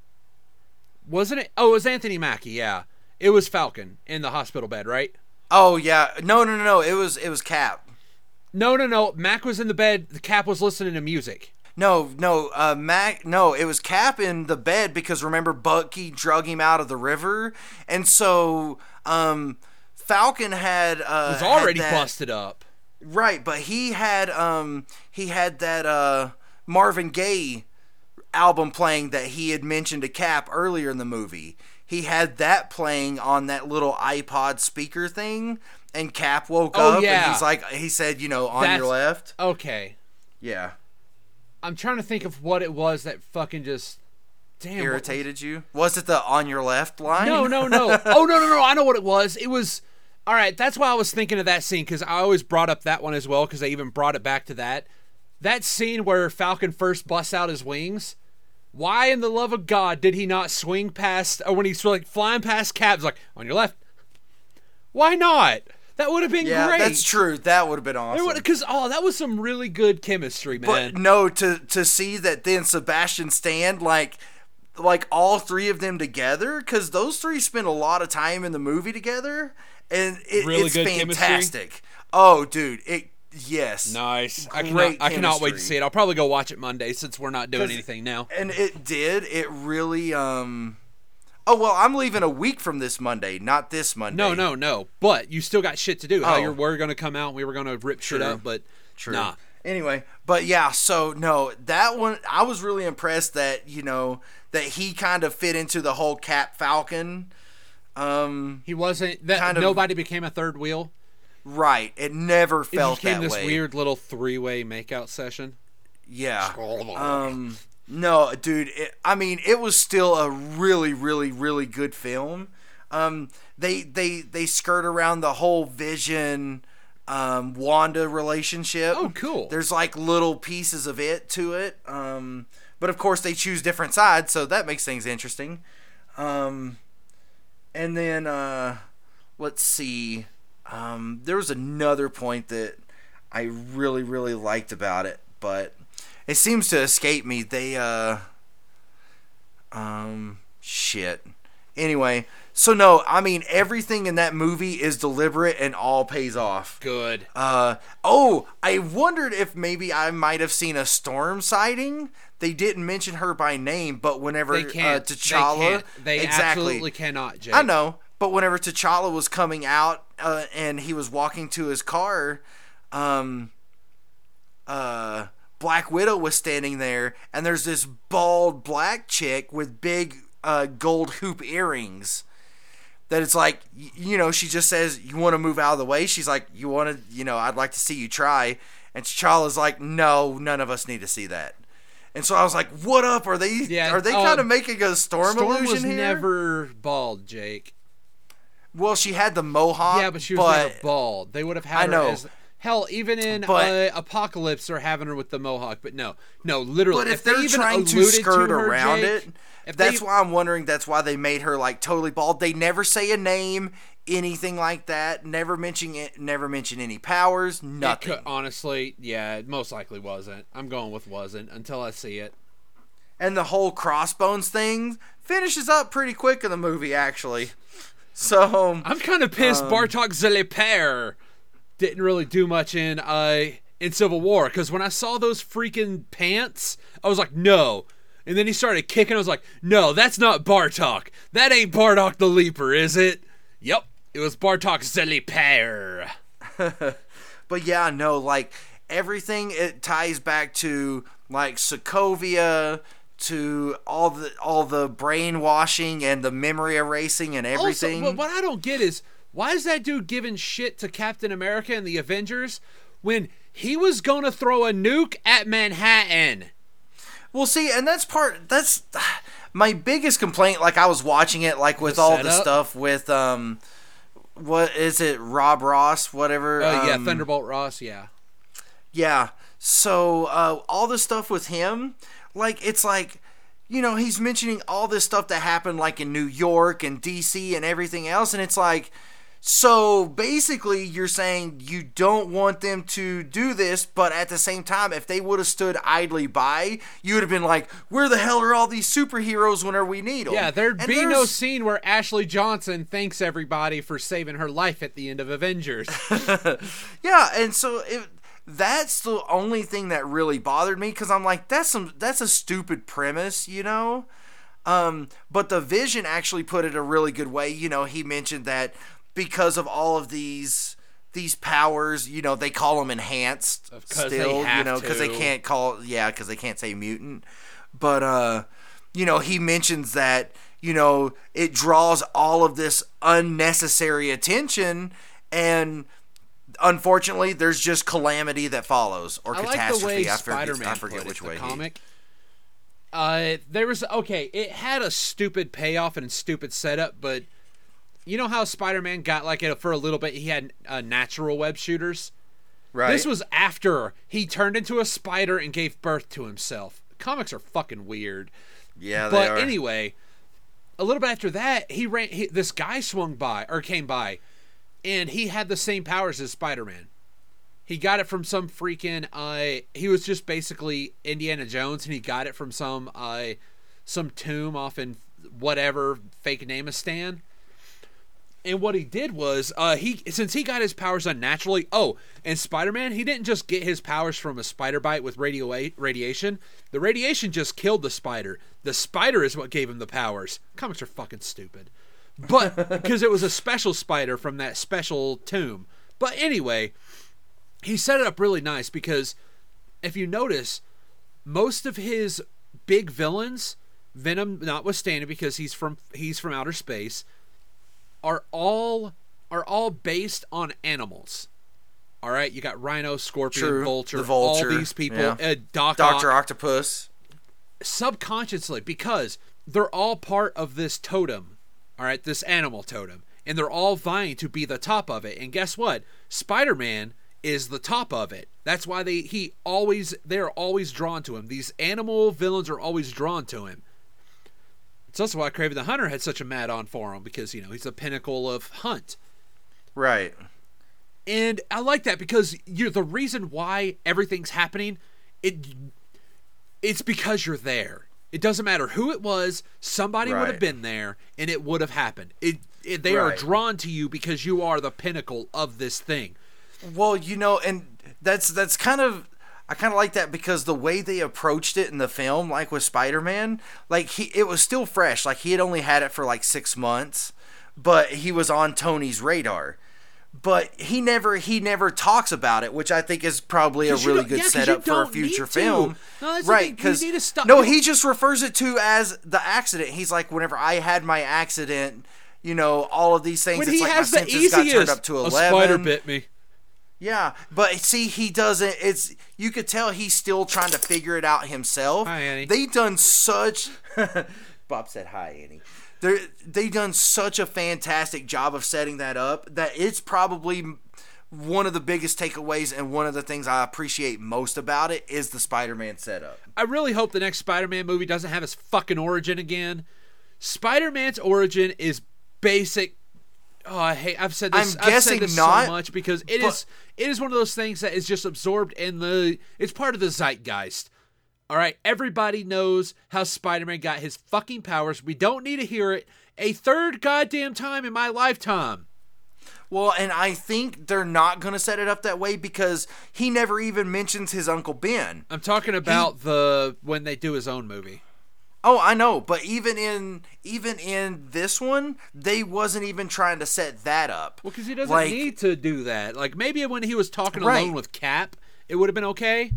Wasn't it? Oh, it was Anthony Mackie, yeah. It was Falcon in the hospital bed, right? oh yeah, no, no, no, no. It was it was Cap. No, no, no. Mac was in the bed. The Cap was listening to music. No, no, uh, Mac. No, it was Cap in the bed because remember Bucky drug him out of the river, and so um, Falcon had uh, It was had already that- busted up. Right, but he had um he had that uh Marvin Gaye album playing that he had mentioned to Cap earlier in the movie. He had that playing on that little iPod speaker thing and Cap woke Oh, up yeah. and he's like he said, you know, on That's- your left. Okay. Yeah. I'm trying to think of what it was that fucking just damn Irritated you? Was it the on your left line? No, no, no. oh no, no, no. I know what it was. It was all right. That's why I was thinking of that scene because I always brought up that one as well because I even brought it back to that. That scene where Falcon first busts out his wings. Why in the love of God did he not swing past, or when he's like flying past Cap's like on your left? Why not? That would have been yeah, great. that's true. That would have been awesome. Because oh, that was some really good chemistry, man. But no, to to see that then Sebastian Stan like like all three of them together because those three spend a lot of time in the movie together, and it, Really it's good chemistry? fantastic. Oh, dude, it yes. Nice. I cannot, I cannot wait to see it. I'll probably go watch it Monday since we're not doing anything now. And it did. It really. Um. Oh well, I'm leaving a week from this Monday, not this Monday. No, no, no. But you still got shit to do. How Oh. you were going to come out, we were going to rip shit up, but True. nah. Anyway, but yeah, so no, that one I was really impressed that you know that he kind of fit into the whole Cap Falcon. Um. He wasn't that Kind of- nobody became a third wheel. Right. It never felt It felt became that this way. weird little three-way makeout session. Yeah. Um. No, dude. It, I mean, it was still a really, really, really good film. Um. They they they skirt around the whole Vision, um, Wanda relationship. Oh, cool. There's like little pieces of it to it. Um. But of course, they choose different sides, so that makes things interesting. Um. And then uh, let's see. Um, there was another point that I really, really liked about it, but it seems to escape me. They, uh, um, shit. Anyway, so no, I mean, everything in that movie is deliberate and all pays off. Good. Uh, oh, I wondered if maybe I might have seen a storm sighting. They didn't mention her by name, but whenever They can't. uh, T'Challa, They, can't. they exactly, absolutely cannot, Jake. I know, but whenever T'Challa was coming out uh, and he was walking to his car, um, uh, Black Widow was standing there, and there's this bald black chick with big uh, gold hoop earrings. That it's like, you know, she just says, "You want to move out of the way." She's like, "You want to, you know, I'd like to see you try." And T'Challa's like, "No, none of us need to see that." And so I was like, "What up? Are they? Yeah, are they uh, kind of making a storm, Storm illusion was here?" never bald, Jake. Well, she had the mohawk. Yeah, but she was never bald. They would have had I her know. as hell. Even in But- uh, Apocalypse, they're having her with the mohawk. But no, no, literally. But if, they they're even trying to skirt her, around Jake, it, if that's they, why I'm wondering. That's why they made her like totally bald. They never say a name, anything like that. Never mention it. Never mention any powers. Nothing. could- honestly, yeah, it most likely wasn't. I'm going with wasn't until I see it. and the whole crossbones thing finishes up pretty quick in the movie, actually. So I'm kind of pissed. Um, Batroc the Leaper didn't really do much in uh in Civil War because when I saw those freaking pants, I was like, no. And then he started kicking. I was like, no, that's not Batroc. That ain't Batroc the Leaper, is it? Yep, it was Batroc the Leaper. but yeah, no, like everything it ties back to like Sokovia to all the all the brainwashing and the memory erasing and everything. Also, what, I don't get is why is that dude giving shit to Captain America and the Avengers when he was gonna throw a nuke at Manhattan? Well, see, and that's part. That's my biggest complaint. Like I was watching it, like with all the stuff with um, what is it, Rob Ross, whatever. Oh yeah, um, Thunderbolt Ross. Yeah. Yeah. So uh, all the stuff with him, like it's like, you know, he's mentioning all this stuff that happened like in New York and DC and everything else, and it's like, so basically you're saying you don't want them to do this, but at the same time, if they would have stood idly by, you would have been like, where the hell are all these superheroes whenever we need them? Yeah, there'd And be no scene where Ashley Johnson thanks everybody for saving her life at the end of Avengers. Yeah, and so it, that's the only thing that really bothered me because I'm like, that's some that's a stupid premise, you know. Um, but the Vision actually put it a really good way. You know, he mentioned that because of all of these these powers, you know, they call them enhanced still, you know, because they can't call yeah, because they can't say mutant. But uh, you know, he mentions that you know it draws all of this unnecessary attention and unfortunately, there's just calamity that follows or I like the catastrophe. way I forget, Spider-Man I forget which way. the he- comic. Uh, there was okay. It had a stupid payoff and stupid setup, but you know how Spider-Man got like it for a little bit. He had uh, natural web shooters. right. This was after he turned into a spider and gave birth to himself. Comics are fucking weird. yeah, they But anyway, a little bit after that, he ran. He, this guy swung by or came by, and he had the same powers as Spider-Man. He got it from some freaking. Uh, he was just basically Indiana Jones, and he got it from some uh, some tomb off in whatever fake name is Stan. And what he did was, uh, he since he got his powers unnaturally. Oh, and Spider-Man, he didn't just get his powers from a spider bite with radio radiation. The radiation just killed the spider. The spider is what gave him the powers. Comics are fucking stupid, but because it was a special spider from that special tomb. But anyway, he set it up really nice because if you notice, most of his big villains, Venom notwithstanding, because he's from he's from outer space are all are all based on animals. All right, you got Rhino, Scorpion, True, Vulture, the Vulture, all these people, yeah. uh, Doc Doctor Ock, Octopus. subconsciously because they're all part of this totem. All right, this animal totem, and they're all vying to be the top of it. And guess what? Spider-Man is the top of it. That's why they he always they're always drawn to him. These animal villains are always drawn to him. It's also why Kraven the Hunter had such a mad on for him because you know he's the pinnacle of hunt. Right. And I like that because you're the reason why everything's happening. It it's because you're there. It doesn't matter who it was. Somebody would have been there, and it would have happened. It, it they are drawn to you because you are the pinnacle of this thing. Well, you know, and that's that's kind of I kind of like that because the way they approached it in the film, like with Spider-Man, like he it was still fresh. Like he had only had it for like six months, but he was on Tony's radar. But he never he never talks about it, which I think is probably a really good yeah, 'cause you setup for a future film. No, that's right? thing, you Because need to stop- no, he just refers it to as the accident. He's like, whenever I had my accident, you know, all of these things. When it's he like has my the senses got turned easiest, up to a spider bit me. Yeah, but see, he doesn't. It's you could tell he's still trying to figure it out himself. Hi, Annie. They done such. Bob said hi, Annie. They they done such a fantastic job of setting that up that it's probably one of the biggest takeaways and one of the things I appreciate most about it is the Spider-Man setup. I really hope the next Spider-Man movie doesn't have his fucking origin again. Spider-Man's origin is basic. Oh, I hate. I've said this. I'm guessing this not, so much because it but- is. It is one of those things that is just absorbed in the. It's part of the zeitgeist. All right, everybody knows how Spider-Man got his fucking powers. We don't need to hear it a third goddamn time in my lifetime. Well, and I think they're not going to set it up that way because he never even mentions his Uncle Ben. I'm talking about the when they do his own movie. Oh, I know, but even in even in this one, they wasn't even trying to set that up. Well, because he doesn't Like- need to do that. Like maybe when he was talking Right. alone with Cap, it would have been okay.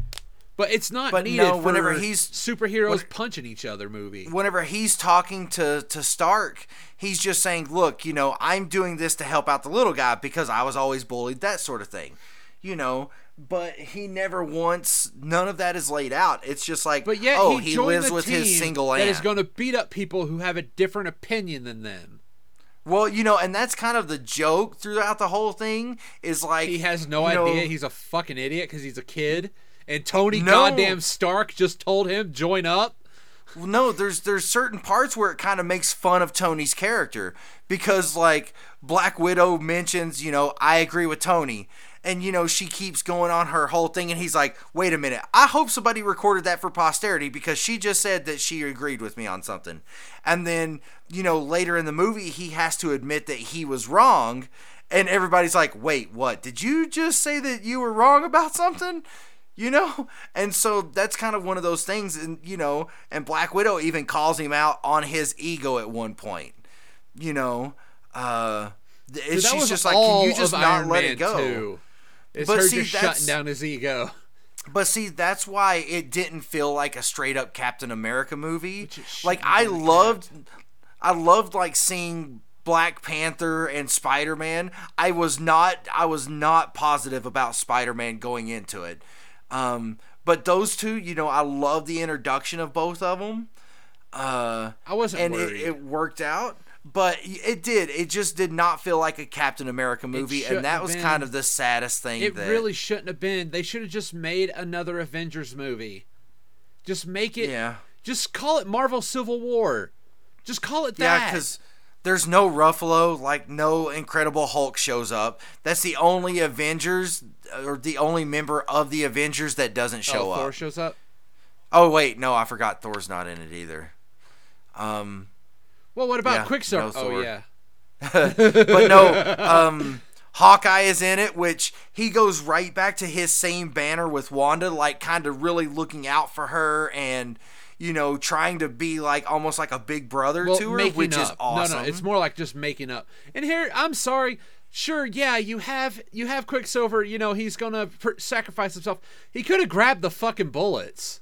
But it's not But needed no, whenever he's- superheroes punching each other movie. Whenever he's talking to to Stark, he's just saying, "Look, you know, I'm doing this to help out the little guy because I was always bullied, that sort of thing." You know, but he never once none of that is laid out. It's just like, But yet oh, he, he, lives with his single that aunt. is going to beat up people who have a different opinion than them. well, you know, and that's kind of the joke throughout the whole thing is like He has no you know, idea he's a fucking idiot because he's a kid. And Tony No. goddamn Stark just told him join up. Well, no, there's there's certain parts where it kind of makes fun of Tony's character because like Black Widow mentions, you know, I agree with Tony. And you know, she keeps going on her whole thing and he's like, "Wait a minute. I hope somebody recorded that for posterity because she just said that she agreed with me on something." And then, you know, later in the movie he has to admit that he was wrong and everybody's like, "Wait, what? Did you just say that you were wrong about something?" you know and so that's kind of one of those things and you know and black widow even calls him out on his ego at one point you know uh Dude, that she's was just like can you just not Iron let Man it go 2. It's But her see, just that's- shutting down his ego. but see that's why it didn't feel like a straight up captain america movie. Like i loved i loved like seeing black panther and spider-man. I was not i was not positive about spider-man going into it. Um but those two you know i love the introduction of both of them uh I wasn't and it, it worked out but it did it just did not feel like a captain america movie and that was been. kind of the saddest thing It that really shouldn't have been. They should have just made another Avengers movie. Just make it. yeah Just call it Marvel Civil War. Just call it that. Yeah, because there's no Ruffalo, like no Incredible Hulk shows up. That's the only Avengers or the only member of the Avengers that doesn't show oh, up. Thor shows up. oh wait, no, I forgot Thor's not in it either. Um, Well, what about Yeah, Quicksilver? no oh yeah. but no, um, Hawkeye is in it, which he goes right back to his same banner with Wanda, like kind of really looking out for her and you know trying to be like almost like a big brother well, to her, which up. is awesome. No, no, it's more like just making up. And here, I'm sorry. Sure, yeah, you have you have Quicksilver. You know he's gonna pr- sacrifice himself. He could have grabbed the fucking bullets.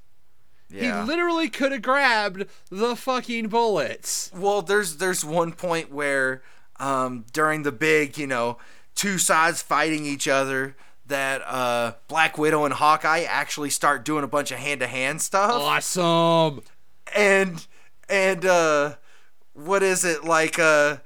Yeah. He literally could have grabbed the fucking bullets. Well, there's there's one point where um, during the big, you know, two sides fighting each other, that uh, Black Widow and Hawkeye actually start doing a bunch of hand to hand stuff, Awesome. and and uh, what is it like? Uh,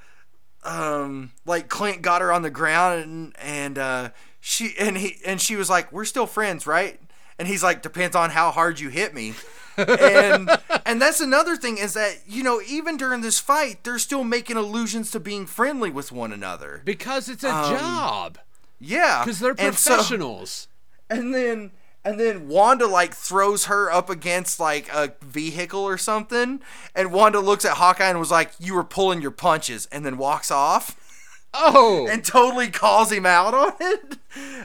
um, like Clint got her on the ground and and uh, she and he and she was like, "We're still friends, right?" And he's like, "Depends on how hard you hit me." and and that's another thing is that you know even during this fight they're still making allusions to being friendly with one another. Because it's a Um, job. Yeah, Because they're And so- professionals. and then and then Wanda like throws her up against like a vehicle or something, and Wanda looks at Hawkeye and was like, "You were pulling your punches," and then walks off. Oh, and totally calls him out on it.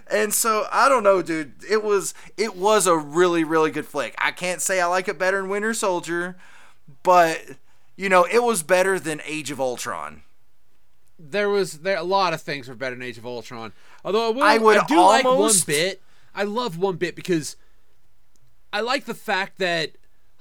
And so I don't know, dude. It was it was a really really good flick. I can't say I like it better than Winter Soldier, but you know it was better than Age of Ultron. there was there a lot of things were better than Age of Ultron. Although I, will, I would do like one bit. I love one bit because I like the fact that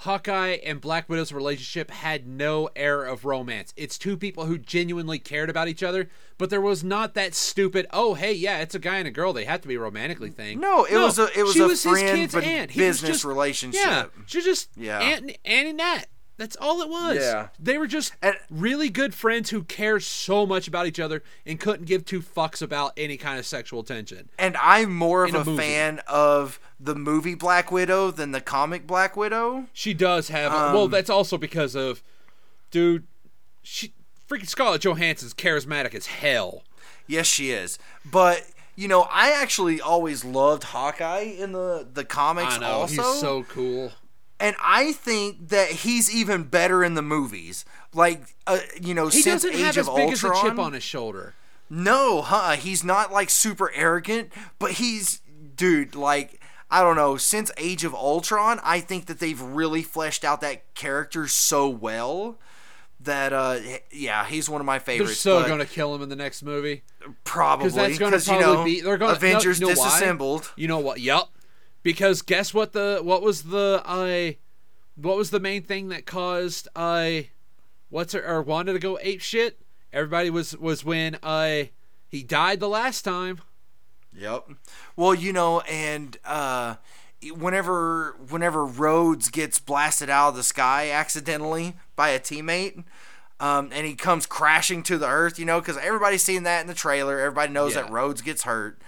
Hawkeye and Black Widow's relationship had no air of romance. It's two people who genuinely cared about each other, but there was not that stupid. Oh, hey, yeah, it's a guy and a girl. They have to be romantically thing. No, it was a- it was she a was his friend kid's aunt. He was business just- relationship. Yeah, she's just Yeah. Aunt, Aunt Nat. That's all it was. Yeah. They were just And- really good friends who cared so much about each other and couldn't give two fucks about any kind of sexual tension. And I'm more of a a, fan of the movie Black Widow than the comic Black Widow. She does have. well, Um, that's also because of, dude, she freaking Scarlett Johansson's charismatic as hell. Yes, she is. But you know, I actually always loved Hawkeye in the the comics. I know also, he's so cool. And I think that he's even better in the movies. Like, uh, you know, He since doesn't Age have of as big Ultron, as a chip on his shoulder. no, huh? He's not like super arrogant, but he's dude. Like, I don't know. Since Age of Ultron, I think that they've really fleshed out that character so well that, uh, yeah, he's one of my favorites. They're but gonna kill him in the next movie. probably that's gonna because you know be- they're gonna- no, Avengers you know why? disassembled. You know what? Yup. Because guess what the what was the I what was the main thing that caused I what's her or Wanda to go ape shit? Everybody was was when I he died the last time. Yep. Well, you know, and uh, whenever whenever Rhodes gets blasted out of the sky accidentally by a teammate, um, and he comes crashing to the earth, you know, because everybody's seen that in the trailer. Everybody knows Yeah. that Rhodes gets hurt.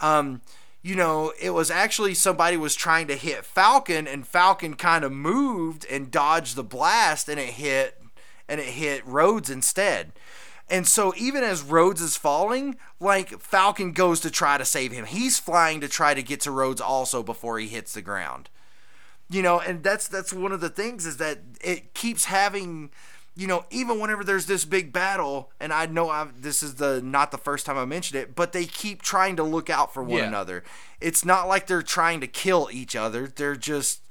Um, you know, it was actually somebody was trying to hit Falcon, and Falcon kind of moved and dodged the blast, and it hit and it hit Rhodes instead. And so even as Rhodes is falling, like Falcon goes to try to save him. He's flying to try to get to Rhodes also before he hits the ground. You know, and that's that's one of the things is that it keeps having you know, even whenever there's this big battle, and I know I've, this is the not the first time I mentioned it, but they keep trying to look out for one Yeah. another. It's not like they're trying to kill each other. They're just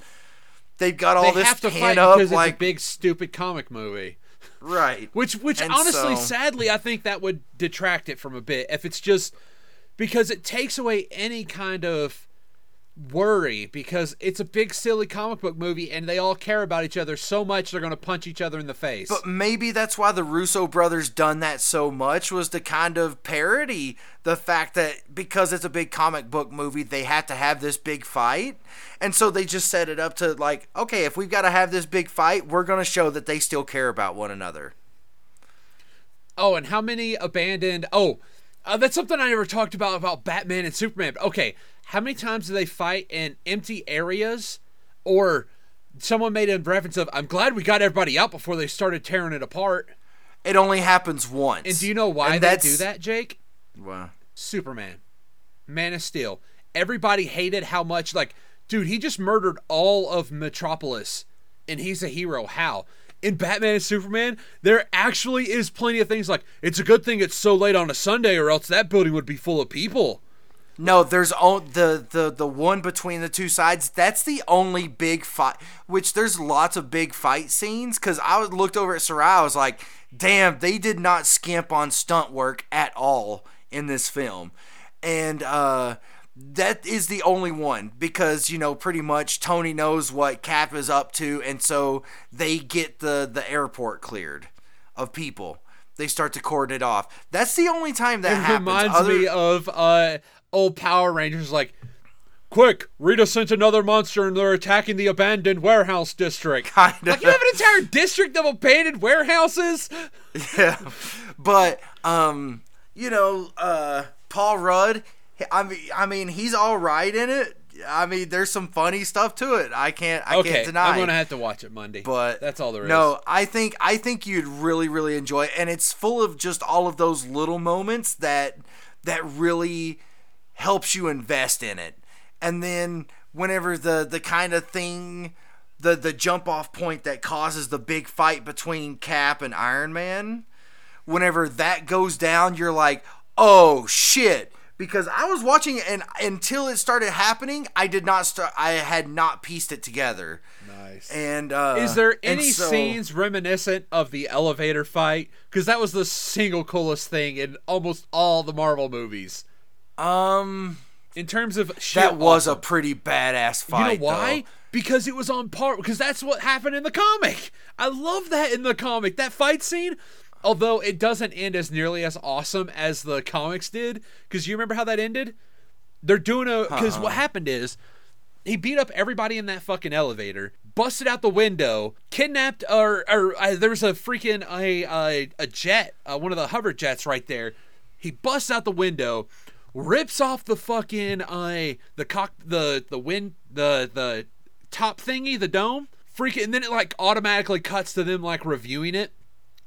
they've got all they this have to fight up because like it's a big stupid comic movie. right. Which which And honestly, so- sadly, I think that would detract it from a bit if it's just because it takes away any kind of worry because it's a big silly comic book movie and they all care about each other so much they're going to punch each other in the face. But maybe that's why the Russo brothers done that so much was to kind of parody the fact that because it's a big comic book movie, they had to have this big fight. And so they just set it up to like, okay, if we've got to have this big fight, we're going to show that they still care about one another. Oh, and how many abandoned? Oh, uh, that's something I never talked about about Batman and Superman. Okay, how many times do they fight in empty areas, or someone made a reference of "I'm glad we got everybody out before they started tearing it apart." It only happens once. And do you know why And they that's- do that, Jake? Wow. Superman, Man of Steel. Everybody hated how much like, dude, he just murdered all of Metropolis, and he's a hero. How? In Batman and Superman, there actually is plenty of things like it's a good thing it's so late on a Sunday, or else that building would be full of people. No, there's o- the the the one between the two sides. That's the only big fight. Which there's lots of big fight scenes. Cause I looked over at Sarai. I was like, damn, they did not skimp on stunt work at all in this film, and uh, that is the only one because you know pretty much Tony knows what Cap is up to, and so they get the the airport cleared of people. They start to cordon it off. That's the only time that It happens. reminds Other- me of uh, old Power Rangers, like, quick, Rita sent another monster and they're attacking the abandoned warehouse district. Kinda. Like, you have an entire district of abandoned warehouses? yeah but um you know uh paul rudd i mean i mean he's all right in it. I mean there's some funny stuff to it. I can't i okay, can't deny I'm going to have to watch it Monday. but that's all there is. no i think i think you'd really really enjoy it. And it's full of just all of those little moments that that really helps you invest in it. And then whenever the the kind of thing the the jump off point that causes the big fight between cap and iron man whenever that goes down you're like oh shit because i was watching it and until it started happening i did not start i had not pieced it together Nice. and uh Is there any so- scenes reminiscent of the elevator fight? Because that was the single coolest thing in almost all the Marvel movies. um In terms of sheer that was awesome. a pretty badass fight. You fight know why? though. Because it was on par. Because that's what happened in the comic. I love that in the comic. That fight scene, although it doesn't end as nearly as awesome as the comics did. Because you remember how that ended? They're doing a. Because what happened is he beat up everybody in that fucking elevator, busted out the window, kidnapped, or or uh, there was a freaking a a, a jet, uh, one of the hover jets right there. He busts out the window, rips off the fucking uh the cock the the wind the the top thingy the dome, freaking, and then it like automatically cuts to them like reviewing it.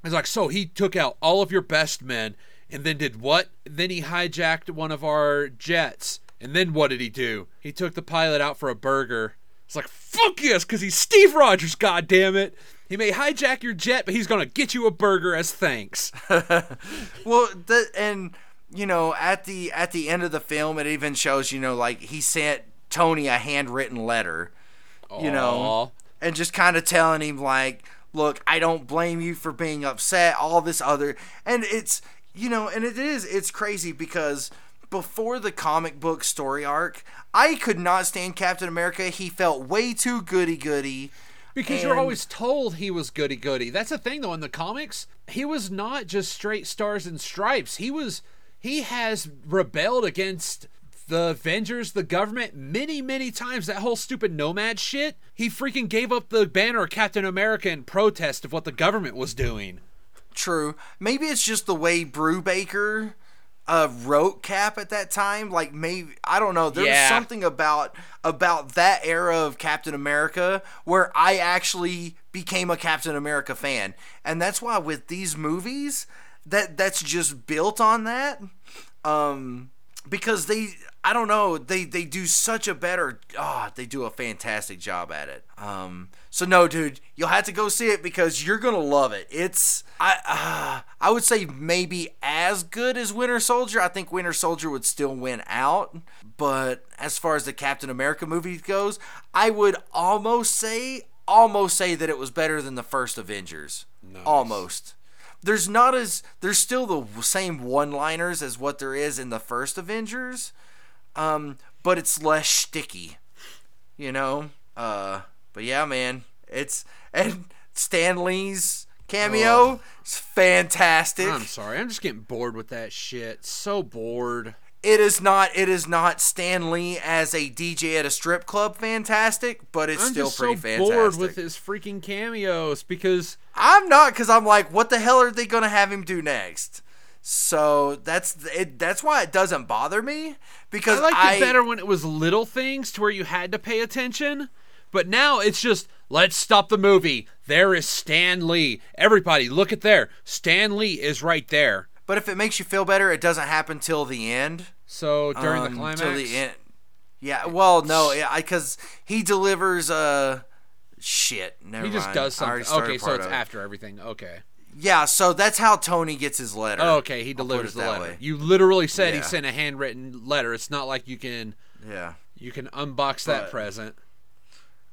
It's like, so he took out all of your best men, and then did what? Then he hijacked one of our jets. And then what did he do? He took the pilot out for a burger. It's like, fuck yes, because he's Steve Rogers, God damn it. He may hijack your jet, but he's going to get you a burger as thanks. Well, the and you know at the at the end of the film, it even shows you know like he sent Tony a handwritten letter, you know, and just kind of telling him like, look, I don't blame you for being upset. All this other, and it's you know, and it is it's crazy because before the comic book story arc, I could not stand Captain America. He felt way too goody goody. Because you're always told he was goody goody. That's the thing though in the comics, he was not just straight stars and stripes. He was he has rebelled against the Avengers, the government many, many times. That whole stupid nomad shit. He freaking gave up the banner of Captain America in protest of what the government was doing. True. Maybe it's just the way Brubaker uh, wrote Cap at that time. Like maybe I don't know. There Yeah. was something about about that era of Captain America where I actually became a Captain America fan, and that's why with these movies that that's just built on that. Um, because they I don't know they they do such a better ah they do a fantastic job at it. Um, so no, dude, you'll have to go see it because you're gonna love it. It's I uh, I would say maybe as good as Winter Soldier. I think Winter Soldier would still win out, but as far as the Captain America movie goes, I would almost say almost say that it was better than the first Avengers. Almost there's not as there's still the same one-liners as what there is in the first Avengers, um, but it's less sticky, you know. Uh, but yeah, man, it's and Stan Lee's cameo is fantastic. I'm sorry, I'm just getting bored with that shit. So bored. It is not it is not Stan Lee as a DJ at a strip club fantastic, but it's I'm still just pretty so fantastic. bored with his freaking cameos because I'm not because I'm like, what the hell are they gonna have him do next? So that's it. That's why it doesn't bother me because I liked I it better when it was little things to where you had to pay attention. But now it's just let's stop the movie. There is Stan Lee. Everybody, look at there. Stan Lee is right there. But if it makes you feel better, it doesn't happen till the end. So during the Um, climax, Till the end. Yeah. Well, no, because he delivers uh shit. Never He just mind. does something. Okay, so it's it. after everything. Okay. Yeah, so that's how Tony gets his letter. Oh, okay, he delivers the letter. way. You literally said he sent a handwritten letter. It's not like you can Yeah. you can unbox that But- present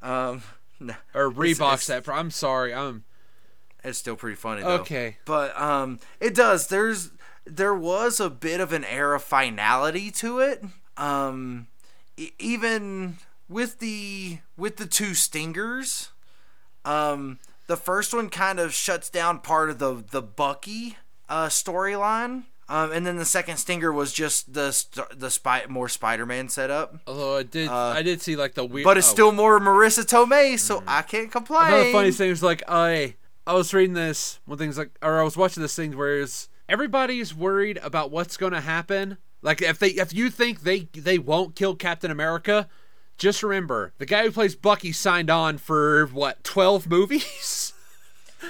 Um, no, or rebox it's- that. Pre- I'm sorry. I'm it's still pretty funny though. okay. But um, it does. There's there was a bit of an air of finality to it. Um, even with the with the two stingers, um, the first one kind of shuts down part of the the Bucky uh, storyline. Um, and then the second stinger was just the st- the spy more Spider-Man setup, Although I did Uh, I did see like the weird. but it's oh. still more Marisa Tomei, so I can't complain. The funniest thing was like I I was reading this one thing's like or I was watching this thing where everybody's worried about what's going to happen. Like if they if you think they they won't kill Captain America, just remember the guy who plays Bucky signed on for what twelve movies.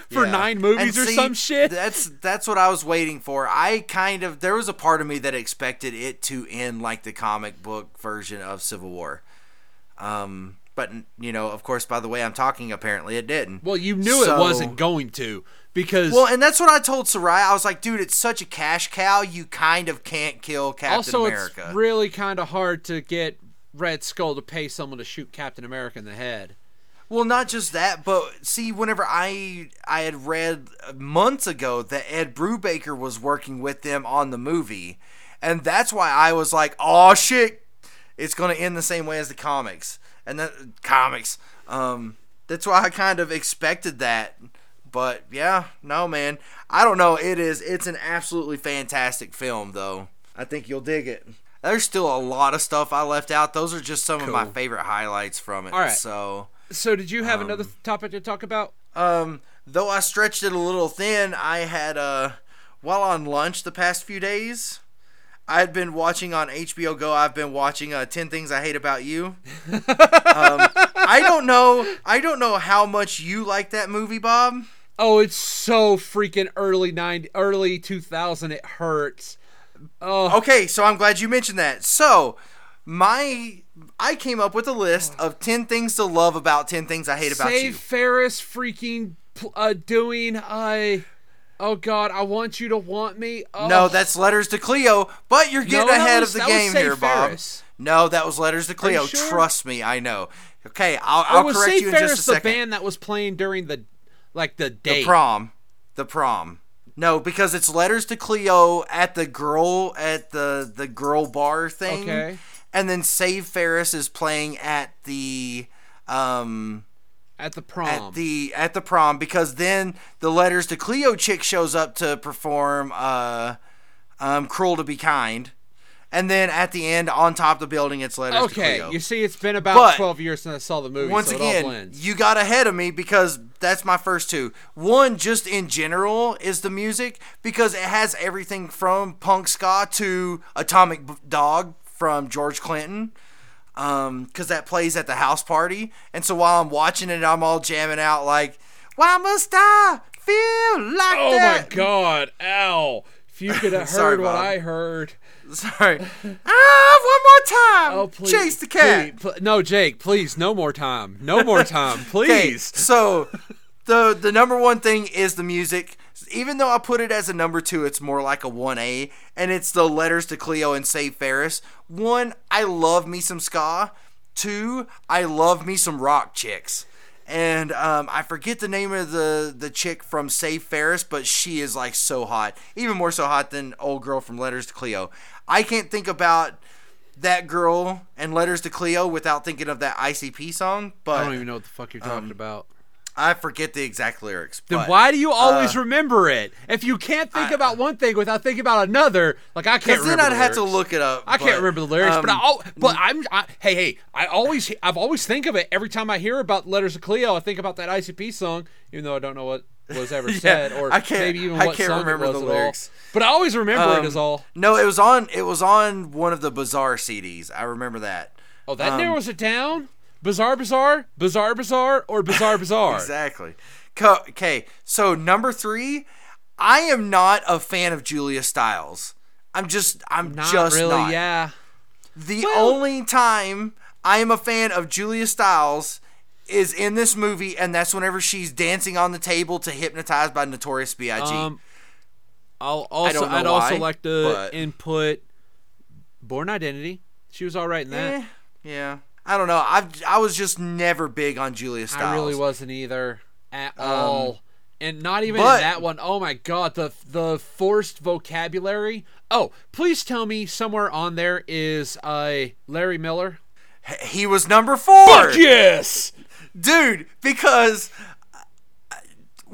For Yeah. nine movies And or see, some shit. That's that's what I was waiting for. I kind of there was a part of me that expected it to end like the comic book version of Civil War. Um, but you know, of course, by the way I'm talking, apparently it didn't. Well, you knew So- it wasn't going to because Well, and that's what I told Sarai. I was like, dude, it's such a cash cow. You kind of can't kill Captain also America. it's really kind of hard to get Red Skull to pay someone to shoot Captain America in the head. Well, not just that, but see, whenever I I had read months ago that Ed Brubaker was working with them on the movie, and that's why I was like, "Oh shit, it's gonna end the same way as the comics." And the comics, um, that's why I kind of expected that. But yeah, no man, I don't know. It is. It's an absolutely fantastic film, though. I think you'll dig it. There's still a lot of stuff I left out. Those are just some of my favorite highlights from it. All right. So. So, did you have another topic to talk about? Um, though I stretched it a little thin, I had uh while on lunch the past few days, I had been watching on HBO Go. I've been watching uh, Ten Things I Hate About You. um, I don't know. I don't know how much you like that movie, Bob. Oh, it's so freaking early 90 early 2000 it hurts. Oh, Okay, so I'm glad you mentioned that. So, my I came up with a list of ten things to love about ten things I hate about save you. Ferris freaking uh doing I Oh god, I want you to want me. Oh. No, that's letters to Cleo, but you're getting that ahead was- of the game Save here, Bob. Ferris. No, that was letters to Cleo. sure? Trust me, I know. Okay, I'll, I'll was correct Save you in Ferris just a second. the band that was playing during the like the the prom, the prom. No, because it's letters to Cleo at the girl at the the girl bar thing. Okay. And then Save Ferris is playing at the um At the prom. at the at the prom because then the letters to Cleo chick shows up to perform uh um Cruel to Be Kind. And then at the end, on top of the building, it's letters to okay, Cleo. you see it's been about But- 12 years since I saw the movie, Once so again, you got ahead of me because that's my first two. One, just in general, is the music because it has everything from punk ska to Atomic Dog from George Clinton. Um, because that plays at the house party, and so while I'm watching it, I'm all jamming out like, "Why must I feel like Oh that?" my god, ow. If you could have Sorry, heard what I heard. Sorry. ah, one more time. Oh, please. Chase the cat. please, pl- no, Jake, please, no more time. No more time, please. so the the number one thing is the music. Even though I put it as a number two, it's more like a one A, and it's the letters to Cleo and Save Ferris. One, I love me some ska. Two, I love me some rock chicks. And um, I forget the name of the the chick from Save Ferris, but she is like so hot, even more so hot than old girl from Letters to Cleo. I can't think about that girl and Letters to Cleo without thinking of that ICP song. But I don't even know what the fuck you're talking about. I forget the exact lyrics. Then but- why do you always uh, remember it? If you can't think I- about one thing without thinking about another, like I can't Because then I'd the have to look it up. I can't remember the lyrics, but I, um, but I'm I, hey hey I always I've always think of it every time I hear about Letters of Cleo. I think about that ICP song, even though I don't know what was ever said or I can't- maybe even I what can't song remember it was the lyrics. But I always remember it Um, as all. No, it was on. It was on one of the Bizarre CDs. I remember that. Oh, that um, narrows it down. Bizarre, bizarre, bizarre, bizarre, or bizarre, bizarre. Exactly. Okay, so number three, I am not a fan of Julia Stiles. I'm just. I'm Not just really. not. Yeah. The Well- only time I am a fan of Julia Stiles is in this movie, and that's whenever she's dancing on the table to "Hypnotized" by Notorious B.I.G. Um, I'll also know I'd also like to but- input Bourne Identity. She was all right in that. Eh, yeah, I don't know. I I was just never big on Julia Stiles. I really wasn't either at all. And not even but- in that one. Oh my god, the the forced vocabulary. Oh, please tell me somewhere on there is uh Larry Miller. He was number four. yes. dude because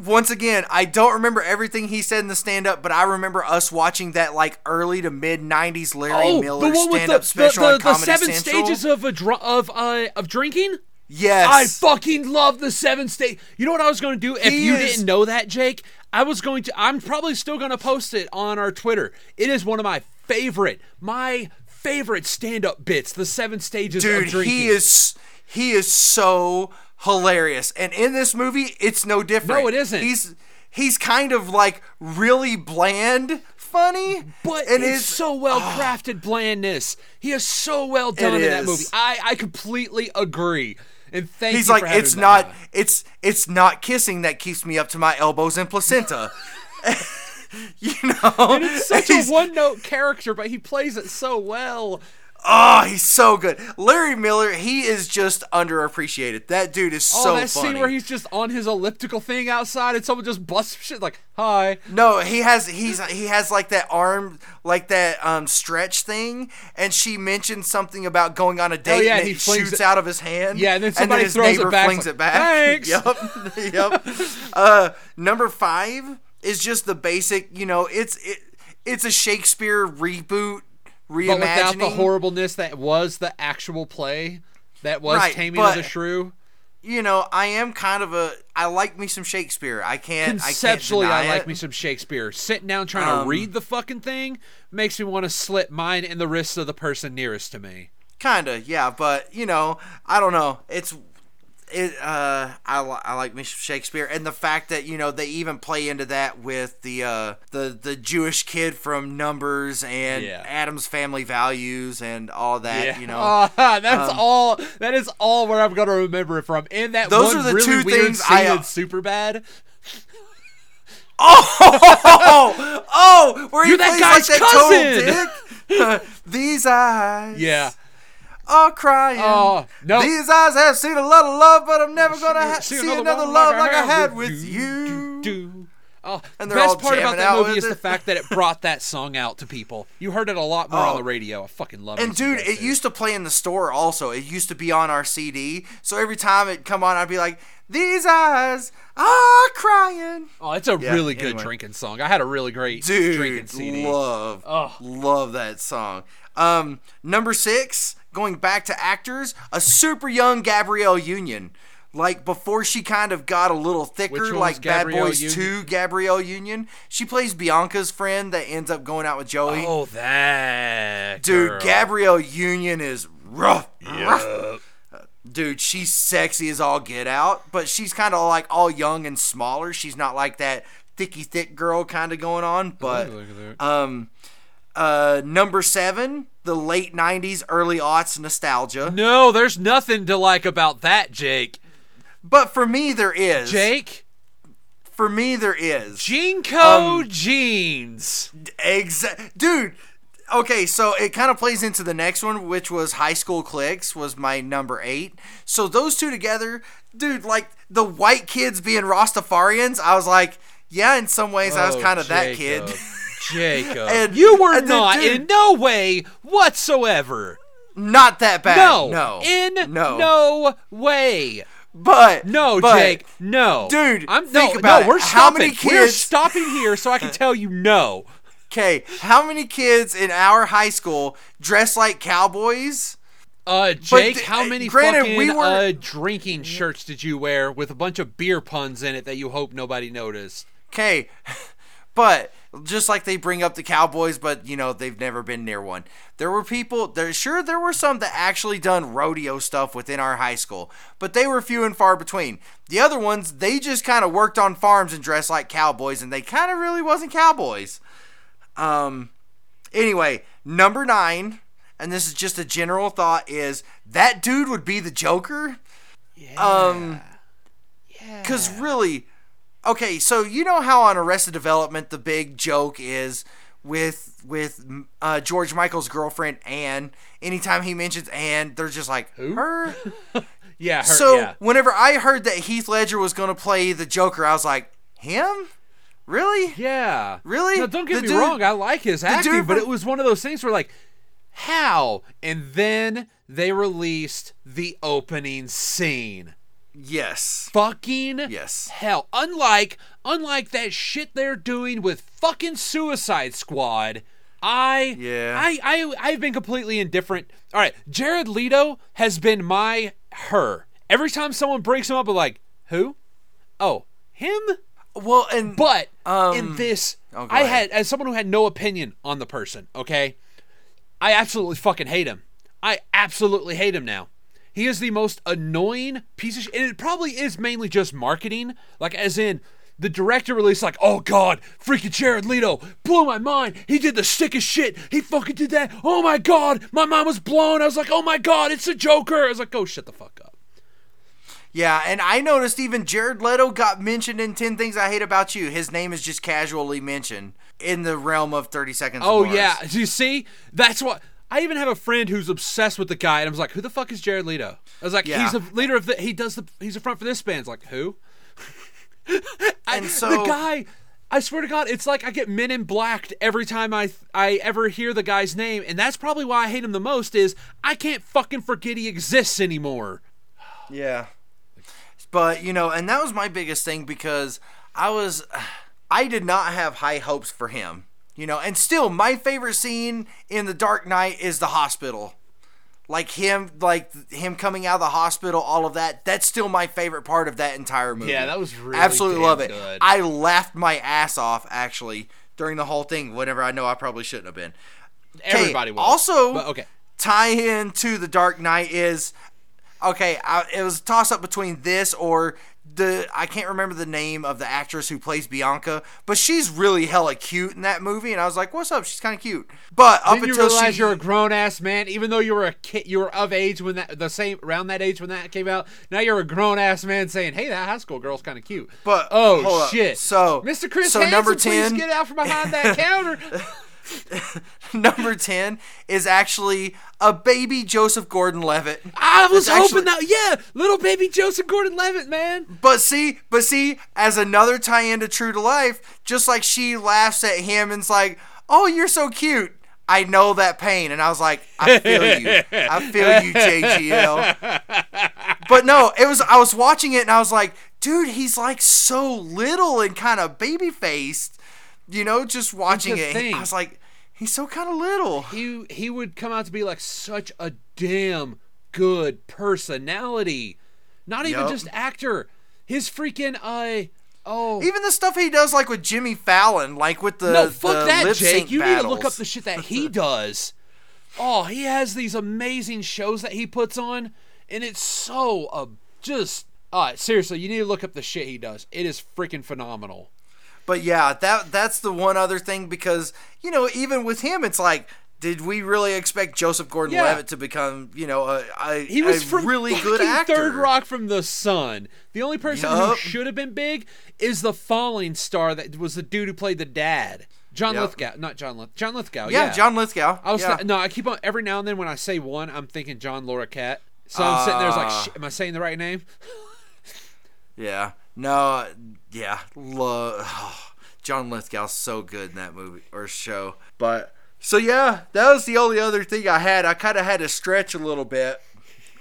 once again i don't remember everything he said in the stand-up but i remember us watching that like early to mid 90s larry Oh, miller the one with stand-up the, special the, the, the seven central stages of a dr- of uh of drinking. yes I fucking love the seven stage. You know what I was going to do if He you is- didn't know that, Jake? I was going to. I'm probably still going to post it on our Twitter. It is one of my favorite, my favorite stand-up bits. The seven stages of dude drinking. he is he is so hilarious and in this movie it's no different No, it isn't. he's he's kind of like really bland funny But and it's so well ah. crafted blandness. He is so well done in that movie. I, I completely agree. And thank He's like, it's not, on." it's it's not kissing that keeps me up to my elbows in placenta. you know, and It's such a one note character, but he plays it so well. Oh, he's so good. Larry Miller, he is just underappreciated. That dude is Oh, so that funny. scene where he's just on his elliptical thing outside and someone just busts shit like, hi. no, he has he's he has like that arm like that um stretch thing, and she mentioned something about going on a date, Oh, yeah, and he shoots it- out of his hand. Yeah, and then somebody his throws it neighbor back, flings like, it back. "Thanks." Yep, yep. Uh, number five is just the basic. You know, it's it it's a Shakespeare reboot. But without the horribleness that was the actual play, that was Right, Taming of the Shrew. you know, I am kind of a. I like me some Shakespeare. I can't. Conceptually, I, I, can't deny like it. me some Shakespeare. Sitting down trying to Um, read the fucking thing makes me want to slit mine in the wrists of the person nearest to me. Kinda, yeah, but you know, I don't know. It's it. Uh, I li- I like some Shakespeare, and the fact that you know they even play into that with the uh the the Jewish kid from Numbers and Yeah. Addams Family Values and all that. You know, Ah, that's um, all. That is all where I'm gonna remember it from. In that Those one are the really two things I, uh, super bad. oh, oh, where he You're that plays guy's like that total dick. These eyes, Yeah. Are crying. Oh, no. These eyes have seen a lot of love, but I'm never gonna ha- See see, another another, love like like I I had with with you. you. Do. Oh, And the best part about that movie is the fact that it brought that song out to people. You heard it a lot more on Oh. the radio. I fucking love it. And dude, it used to play in the store also. It used to be on our CD. So every time it come on, I'd be like, "These eyes are crying." Oh, it's a Yeah, really good anyway. drinking song. I had a really great drinking Dude, CD. love, Oh. love that song. Um, number six, going back to actors, a super young Gabrielle Union. Like before she kind of got a little thicker, Which one was like Bad Boys Union? 2 Gabrielle Union. She plays Bianca's friend that ends up going out with Joey. oh, that Dude, girl. Gabrielle Union is rough. rough. Dude, she's sexy as all get out, but she's kind of like all young and smaller. She's not like that thicky thick girl kind of going on. But that. um, uh, number seven, the late '90s, early aughts nostalgia. No, there's nothing to like about that, Jake. But for me, there is. Jake, For me, there is. JNCO Um, jeans. Exa- dude. Okay, so it kind of plays into the next one, which was High School Clicks, was my number eight. So those two together, dude, like the white kids being Rastafarians, I was like, yeah, in some ways, I was Oh, kind of that kid. Jacob. And- you were and then, not dude- in no way whatsoever. Not that bad. No, no, in no, no way. But No, but, Jake, no, Dude, I'm think no, about no. We're it. How stopping. many We're stopping here so I can tell you no. Okay, how many kids in our high school dress like cowboys? Uh, Jake, th- how many granted, fucking we were- uh, drinking shirts did you wear with a bunch of beer puns in it that you hope nobody noticed? Okay, but just like they bring up the Cowboys, but you know they've never been near one. There were people. There sure there were some that actually done rodeo stuff within our high school, but they were few and far between. The other ones, they just kind of worked on farms and dressed like cowboys, and they kind of really wasn't cowboys. Um. Anyway, number nine, and this is just a general thought: is that dude would be the Joker? Um, yeah. Because really, okay, so you know how on Arrested Development the big joke is with with uh, George Michael's girlfriend Anne. Anytime he mentions Anne, they're just like Who? her. yeah, her, so yeah. whenever I heard that Heath Ledger was going to play the Joker, I was like, him? Really? Yeah. Really? No, don't get The me dude- wrong. I like his acting, dude but it was one of those things where like, how? And then they released the opening scene. Yes. Fucking Yes. hell. Unlike unlike that shit they're doing with fucking Suicide Squad. I Yeah. I I I've been completely indifferent. All right, Jared Leto has been my her. Every time someone breaks him up, I'm like, who? Oh, him? Well, and But Um, in this, oh, I ahead. had as someone who had no opinion on the person. Okay, I absolutely fucking hate him. I absolutely hate him now. He is the most annoying piece of shit. And it probably is mainly just marketing. Like, as in, the director released, like, oh god, freaking Jared Leto blew my mind. He did the sickest shit. He fucking did that. Oh my god, my mind was blown. I was like, oh my god, it's a Joker. I was like, go shut the fuck up. yeah, and I noticed even Jared Leto got mentioned in 10 Things I Hate About You. His name is just casually mentioned in the realm of 30 Seconds Oh yeah, Do you see? That's what I even have a friend who's obsessed with the guy, and I was like, "Who the fuck is Jared Leto?" I was like, Yeah. "He's a leader of the. He does the. He's the front for this band." It's like, who? I- so the guy. I swear to God, it's like I get Men in Blacked every time I I ever hear the guy's name, and that's probably why I hate him the most. Is I can't fucking forget he exists anymore. Yeah. But, you know, and that was my biggest thing because I was I did not have high hopes for him. You know, and still my favorite scene in The Dark Knight is the hospital. Like him like him coming out of the hospital, all of that. That's still my favorite part of that entire movie. Yeah, that was really good. Absolutely love it. good. I laughed my ass off actually during the whole thing whenever I know I probably shouldn't have been. Everybody was. Also, But, okay. tie in to the Dark Knight is okay. I, it was a toss up between this or the I can't remember the name of the actress who plays Bianca, but she's really hella cute in that movie, and I was like, "What's up? She's kind of cute." But up you until realize she, you're a grown ass man, even though you were a kid, you were of age when that the same around that age when that came out. Now you're a grown ass man saying, "Hey, that high school girl's kind of cute." But, oh hold up. shit! So- Mr. Chris so Hansen, number please get out from behind that counter. number ten is actually a baby Joseph Gordon-Levitt. I was hoping actually- that, yeah, little baby Joseph Gordon-Levitt, man. But see, but see, as another tie-in to True to Life, just like she laughs at him and's like, "Oh, you're so cute." I know that pain, and I was like, I feel you. I feel you, JGL. But no, it was. I was watching it, and I was like, dude, he's like so little and kind of baby faced. You know, just watching it, thing. I was like, he's so kind of little. He he would come out to be like such a damn good personality, not even Yup. just actor. His freaking uh oh Even the stuff he does, like with Jimmy Fallon, like with the no, fuck the that, Jake. You need to look up the shit that he does. Oh, he has these amazing shows that he puts on, and it's so uh, just. Uh, seriously, you need to look up the shit he does. It is freaking phenomenal. But yeah, that that's the one other thing because you know even with him, it's like, did we really expect Joseph Gordon-Levitt to become you know a, a, He was a from really good actor? Third Rock from the Sun. The only person who should have been big is the falling star that was the dude who played the dad, John Yup. Lithgow. Not John Lith. John Lithgow. Yeah, Yeah, John Lithgow. I was yeah. th- no. I keep on every now and then when I say one, I'm thinking John Larroquette. So I'm sitting there I was like, Ah. Am I saying the right name? yeah, no, yeah, lo- John Lithgow's so good in that movie or show. But so yeah, that was the only other thing I had. I kind of had to stretch a little bit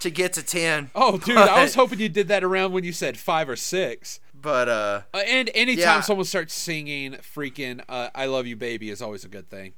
to get to ten. Oh, dude, I was hoping you did that around when you said five or six. But uh, Uh, and anytime Yeah. someone starts singing freaking uh, "I Love You, Baby" is always a good thing.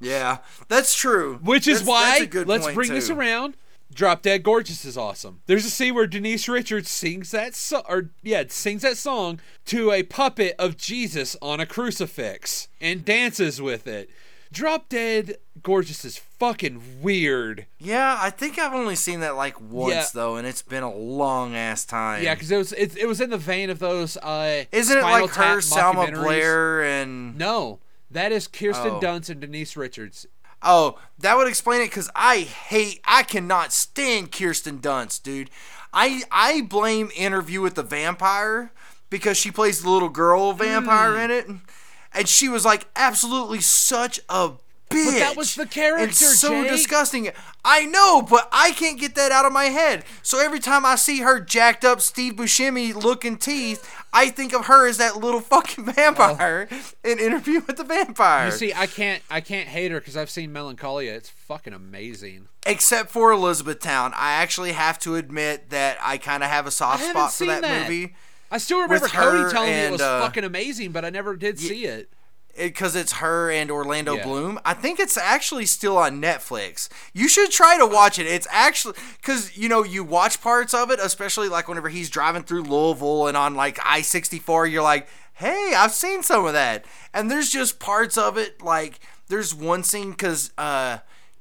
yeah, that's true. Which is That's- why that's let's bring this around. Drop Dead Gorgeous is awesome. There's a scene where Denise Richards sings that so- or yeah, sings that song to a puppet of Jesus on a crucifix and dances with it. Drop Dead Gorgeous is fucking weird. Yeah, I think I've only seen that like once Yeah. though, and it's been a long ass time. Yeah, because it was it, it was in the vein of those. Uh, Isn't it like her, Tap Selma. Blair, and No, that is Kirsten Oh. Dunst and Denise Richards. Oh, that would explain it because I hate, I cannot stand Kirsten Dunst, dude. I I blame Interview with the Vampire because she plays the little girl vampire Hmm. in it, and she was like absolutely such a bitch. that was the character, It's so Jake. disgusting. I know, but I can't get that out of my head. So every time I see her jacked up Steve Buscemi looking teeth, I think of her as that little fucking vampire in Interview with the Vampire. You see, I can't I can't hate her because I've seen Melancholia. It's fucking amazing. Except for Elizabethtown, I actually have to admit that I kind of have a soft spot for that, that. movie I still remember Cody her telling me it was uh, fucking amazing, but I never did see it. Because it's her and Orlando Yeah. Bloom. I think it's actually still on Netflix. You should try to watch it. It's actually because you know you watch parts of it, especially like whenever he's driving through Louisville and on like I sixty four. You're like, hey, I've seen some of that. And there's just parts of it like there's one scene because uh,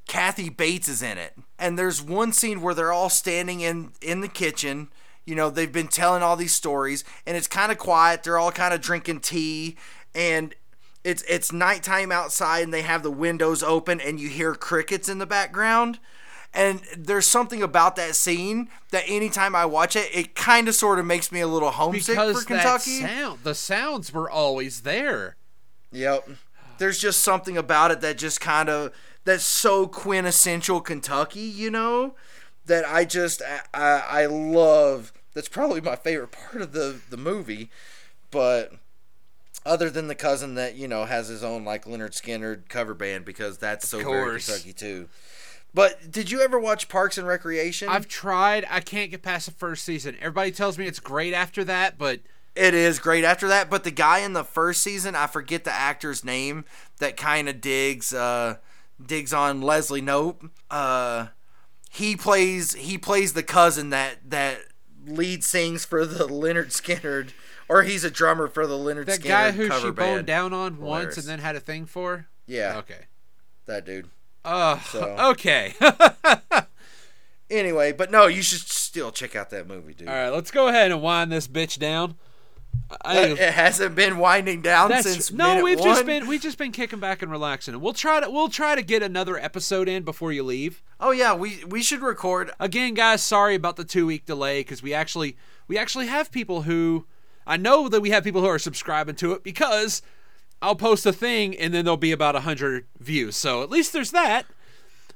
Kathy Bates is in it, and there's one scene where they're all standing in in the kitchen. You know, they've been telling all these stories, and it's kind of quiet. They're all kind of drinking tea, and it's it's nighttime outside, and they have the windows open, and you hear crickets in the background. And there's something about that scene that anytime I watch it, it kind of sort of makes me a little homesick Because for Kentucky. sound, the sounds were always there. Yep. There's just something about it that just kind of that's so quintessential Kentucky, you know, that I just I, I I love. That's probably my favorite part of the the movie, but other than the cousin that you know has his own like Lynyrd Skynyrd cover band because that's so very course. Kentucky too. But did you ever watch Parks and Recreation? I've tried. I can't get past the first season. Everybody tells me it's great after that, but It is great after that, but the guy in the first season, I forget the actor's name, that kind of digs uh digs on Leslie Nope. Uh he plays he plays the cousin that that lead sings for the Lynyrd Skynyrd or he's a drummer for the Leonard that Skinner guy who cover she band. boned down on once and then had a thing for. Yeah, Okay. that dude. Uh, So- okay. Anyway, but no, you should still check out that movie, dude. All right, let's go ahead and wind this bitch down. I, It hasn't been winding down since no, we've just been we've just been kicking back and relaxing. We'll try to we'll try to get another episode in before you leave. Oh yeah, we we should record Again, guys, sorry about the two week delay because we actually we actually have people who I know that we have people who are subscribing to it because I'll post a thing and then there'll be about a hundred views. So at least there's that.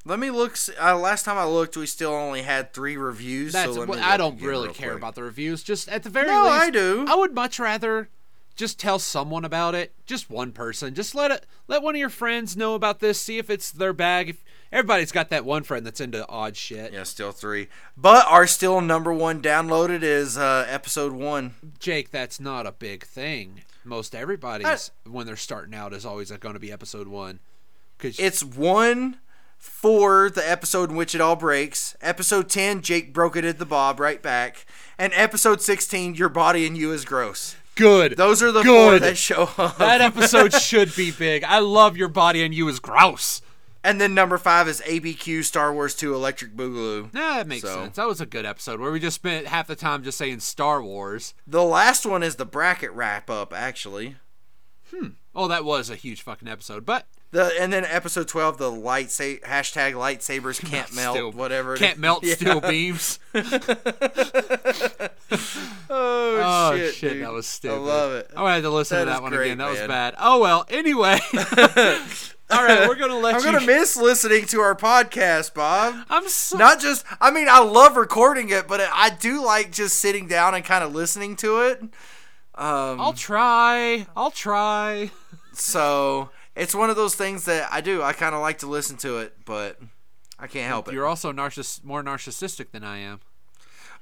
Let me look. Uh, last time I looked, we still only had three reviews. That's so me I don't really real care quick. about the reviews. Just at the very No, least, I do. I would much rather just tell someone about it. Just one person. Just let it let one of your friends know about this. See if it's their bag. If everybody's got that one friend that's into odd shit. Yeah, still three. But our still number one downloaded is uh, episode one. Jake, that's not a big thing. Most everybody's when they're starting out is always going to be episode one. Cause It's one for the episode in which it all breaks. Episode ten, Jake broke it at the Bob right back. And episode sixteen, your body and you is gross. good. Those are the four Good. that show up. that episode should be big. I love your body and you is gross. And then number five is ABQ Star Wars Two Electric Boogaloo. Nah, that makes So- sense. That was a good episode where we just spent half the time just saying Star Wars. The last one is the bracket wrap up, actually. Hmm. Oh, that was a huge fucking episode. But The and then episode twelve, the light hashtag lightsabers can't melt, Steel- whatever. it can't melt Yeah. steel beams. Oh, Oh shit, shit, that was stupid. I love it. I had to listen That to that one great, again. That was bad. Oh well. Anyway. All right, we're gonna let I'm you. gonna miss listening to our podcast, Bob. I'm so. Not just, I mean, I love recording it, but I do like just sitting down and kind of listening to it. Um, I'll try. I'll try. so it's one of those things that I do. I kind of like to listen to it, but I can't help it. You're also narciss- more narcissistic than I am.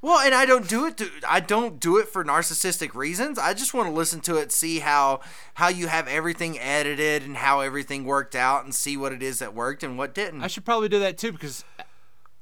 Well, and I don't do it. To, I don't do it for narcissistic reasons. I just want to listen to it, see how how you have everything edited and how everything worked out, and see what it is that worked and what didn't. I should probably do that too because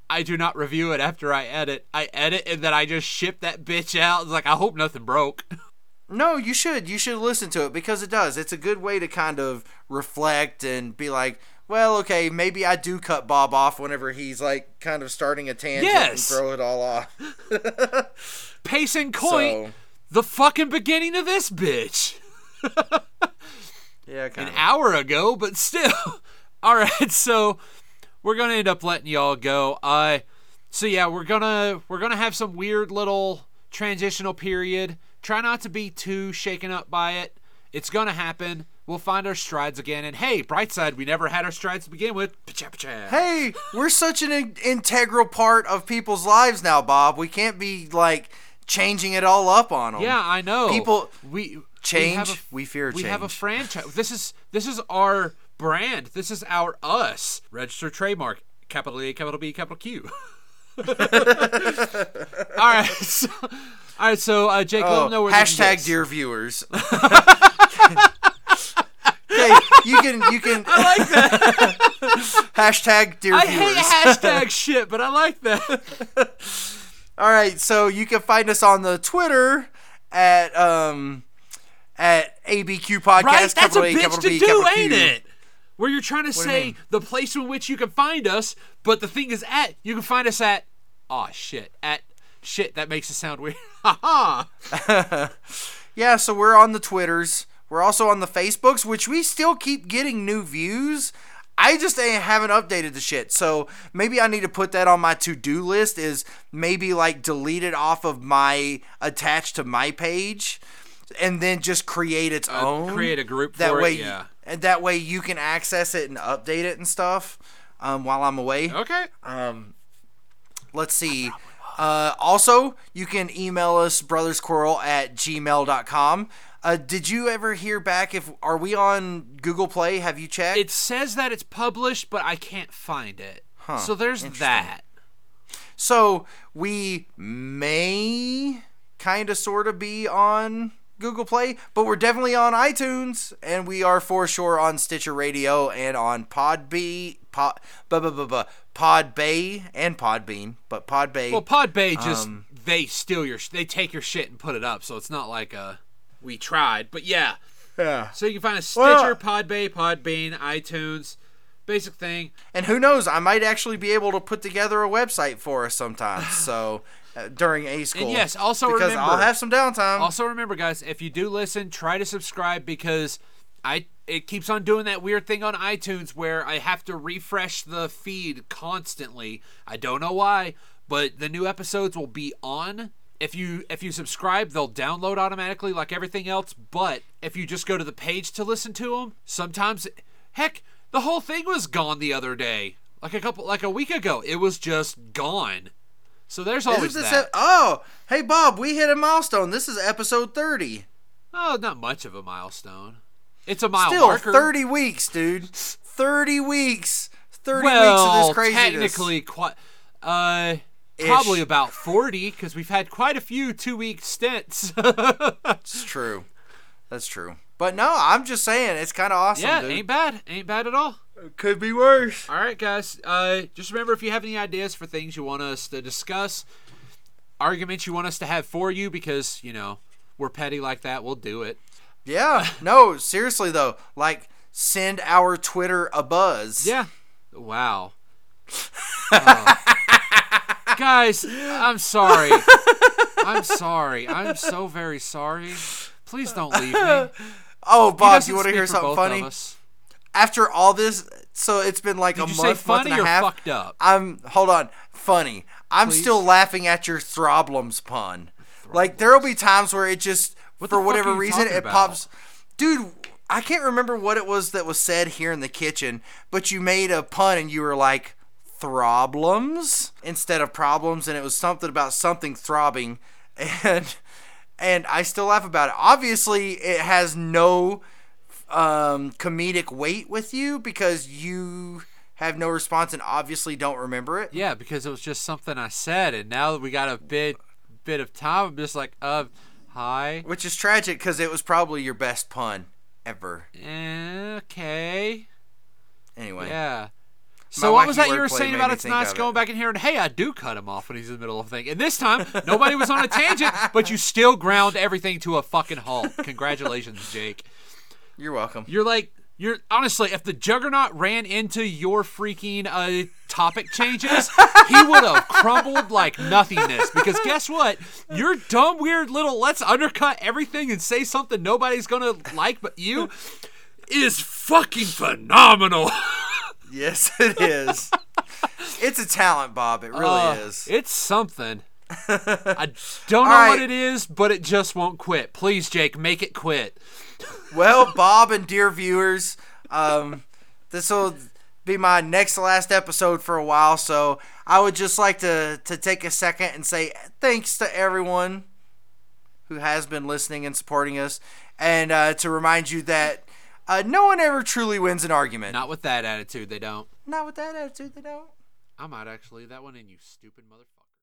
I do not review it after I edit. I edit and then I just ship that bitch out. It's like I hope nothing broke. No, you should. You should listen to it because it does. It's a good way to kind of reflect and be like, well, okay, maybe I do cut Bob off whenever he's like kind of starting a tangent and throw it all off. Pace in point. So, The fucking beginning of this bitch. yeah, An of. An hour ago, but still. All right, so we're gonna end up letting y'all go. Uh, so yeah, we're gonna we're gonna have some weird little transitional period. Try not to be too shaken up by it. It's gonna happen. We'll find our strides again. And hey, bright side, we never had our strides to begin with. Pacha, pacha. Hey, we're such an in- integral part of people's lives now, Bob. We can't be like changing it all up on them. Yeah, I know. People we we change, have a- we fear change. We have a franchise. This is this is our brand. This is our us. Register trademark. Capital A, capital B, capital Q. all right. So, all right. So, uh, Jake, let Oh, them know where they can get hashtag us. dear viewers. okay, you can you can. I like that. hashtag dear I viewers. hate hashtag shit, but I like that. All right, so you can find us on the Twitter at um at ABQ Podcast. Right? That's a capital bitch capital to B, do, capital Q. ain't it? Where you're trying to you say mean? the place in which you can find us, but the thing is at you can find us at. Oh shit! At shit that makes it sound weird. Ha ha. Yeah, so we're on the Twitters. We're also on the Facebooks, which we still keep getting new views. I just ain't, haven't updated the shit. So maybe I need to put that on my to do list. Is maybe like delete it off of my attached to my page, and then just create its own. Uh, create a group that for it, way. yeah. and that way you can access it and update it and stuff um, while I'm away. Okay. Um, let's see. Uh, also, you can email us brothersquirrel at gmail.com. Uh, did you ever hear back if are we on Google Play? Have you checked? It says that it's published, but I can't find it. so there's that. so we may kind of sort of be on Google Play, but we're definitely on iTunes, and we are for sure on Stitcher Radio and on Podbee, Pod, Podbay and Podbean, but Pod Podbay. Well, Pod Podbay just Um, they steal your they take your shit and put it up, so it's not like a we tried. But yeah, yeah. so you can find a Stitcher, Well- Podbay, Podbean, iTunes, basic thing. And who knows? I might actually be able to put together a website for us sometimes. So uh, during a school. And yes, also because remember- I'll have some downtime. Also remember, guys, if you do listen, try to subscribe because I it keeps on doing that weird thing on iTunes where I have to refresh the feed constantly. I don't know why, but the new episodes will be on. If you if you subscribe, they'll download automatically like everything else. But if you just go to the page to listen to them, sometimes, heck, the whole thing was gone the other day, like a couple like a week ago. It was just gone. So there's always this that. ep- oh, hey Bob, we hit a milestone. This is episode thirty. Oh, not much of a milestone. It's a mile Still marker. thirty weeks, dude. Thirty weeks. Thirty well, weeks of this craziness. technically, quite. Uh, Ish. probably about forty because we've had quite a few two-week stints. It's true. That's true. But no, I'm just saying it's kind of awesome, yeah, dude. ain't bad. Ain't bad at all. Could be worse. All right, guys. Uh, just remember if you have any ideas for things you want us to discuss, arguments you want us to have for you, because you know we're petty like that, we'll do it. Yeah. No, seriously though, like send our Twitter a buzz. Yeah. Wow. Oh. Guys, I'm sorry. I'm sorry. I'm so very sorry. Please don't leave me. Oh, Bob, you want to hear something funny? After all this, so it's been like Did a you month, say month funny and a or half. fucked up? I'm hold on, funny. I'm Please? still laughing at your throblems pun. Like there'll be times where it just What for whatever reason it about? pops. Dude, I can't remember what it was that was said here in the kitchen, but you made a pun and you were like throblems instead of problems and it was something about something throbbing and and I still laugh about it. Obviously, it has no um, comedic weight with you because you have no response and obviously don't remember it. Yeah, because it was just something I said, and now that we got a bit bit of time, I'm just like, uh, hi. Which is tragic because it was probably your best pun ever. Okay. Anyway. Yeah. So what was that you were saying about it's nice of going it. back in here and hey, I do cut him off when he's in the middle of a thing. And this time, nobody was on a tangent, but you still ground everything to a fucking halt. Congratulations, Jake. You're welcome. You're like you're honestly, if the Juggernaut ran into your freaking uh, topic changes, he would have crumbled like nothingness. Because guess what? Your dumb, weird little let's undercut everything and say something nobody's gonna like but you is fucking phenomenal. Yes, it is. it's a talent, Bob. It really Uh, is. It's something. I don't know All what it is, but it just won't quit. Please, Jake, make it quit. Well, Bob and dear viewers, um, this will be my next to last episode for a while, so I would just like to to take a second and say thanks to everyone who has been listening and supporting us, and uh, to remind you that uh, no one ever truly wins an argument. Not with that attitude, they don't. Not with that attitude, they don't. I might actually leave that one in, you stupid motherfucker.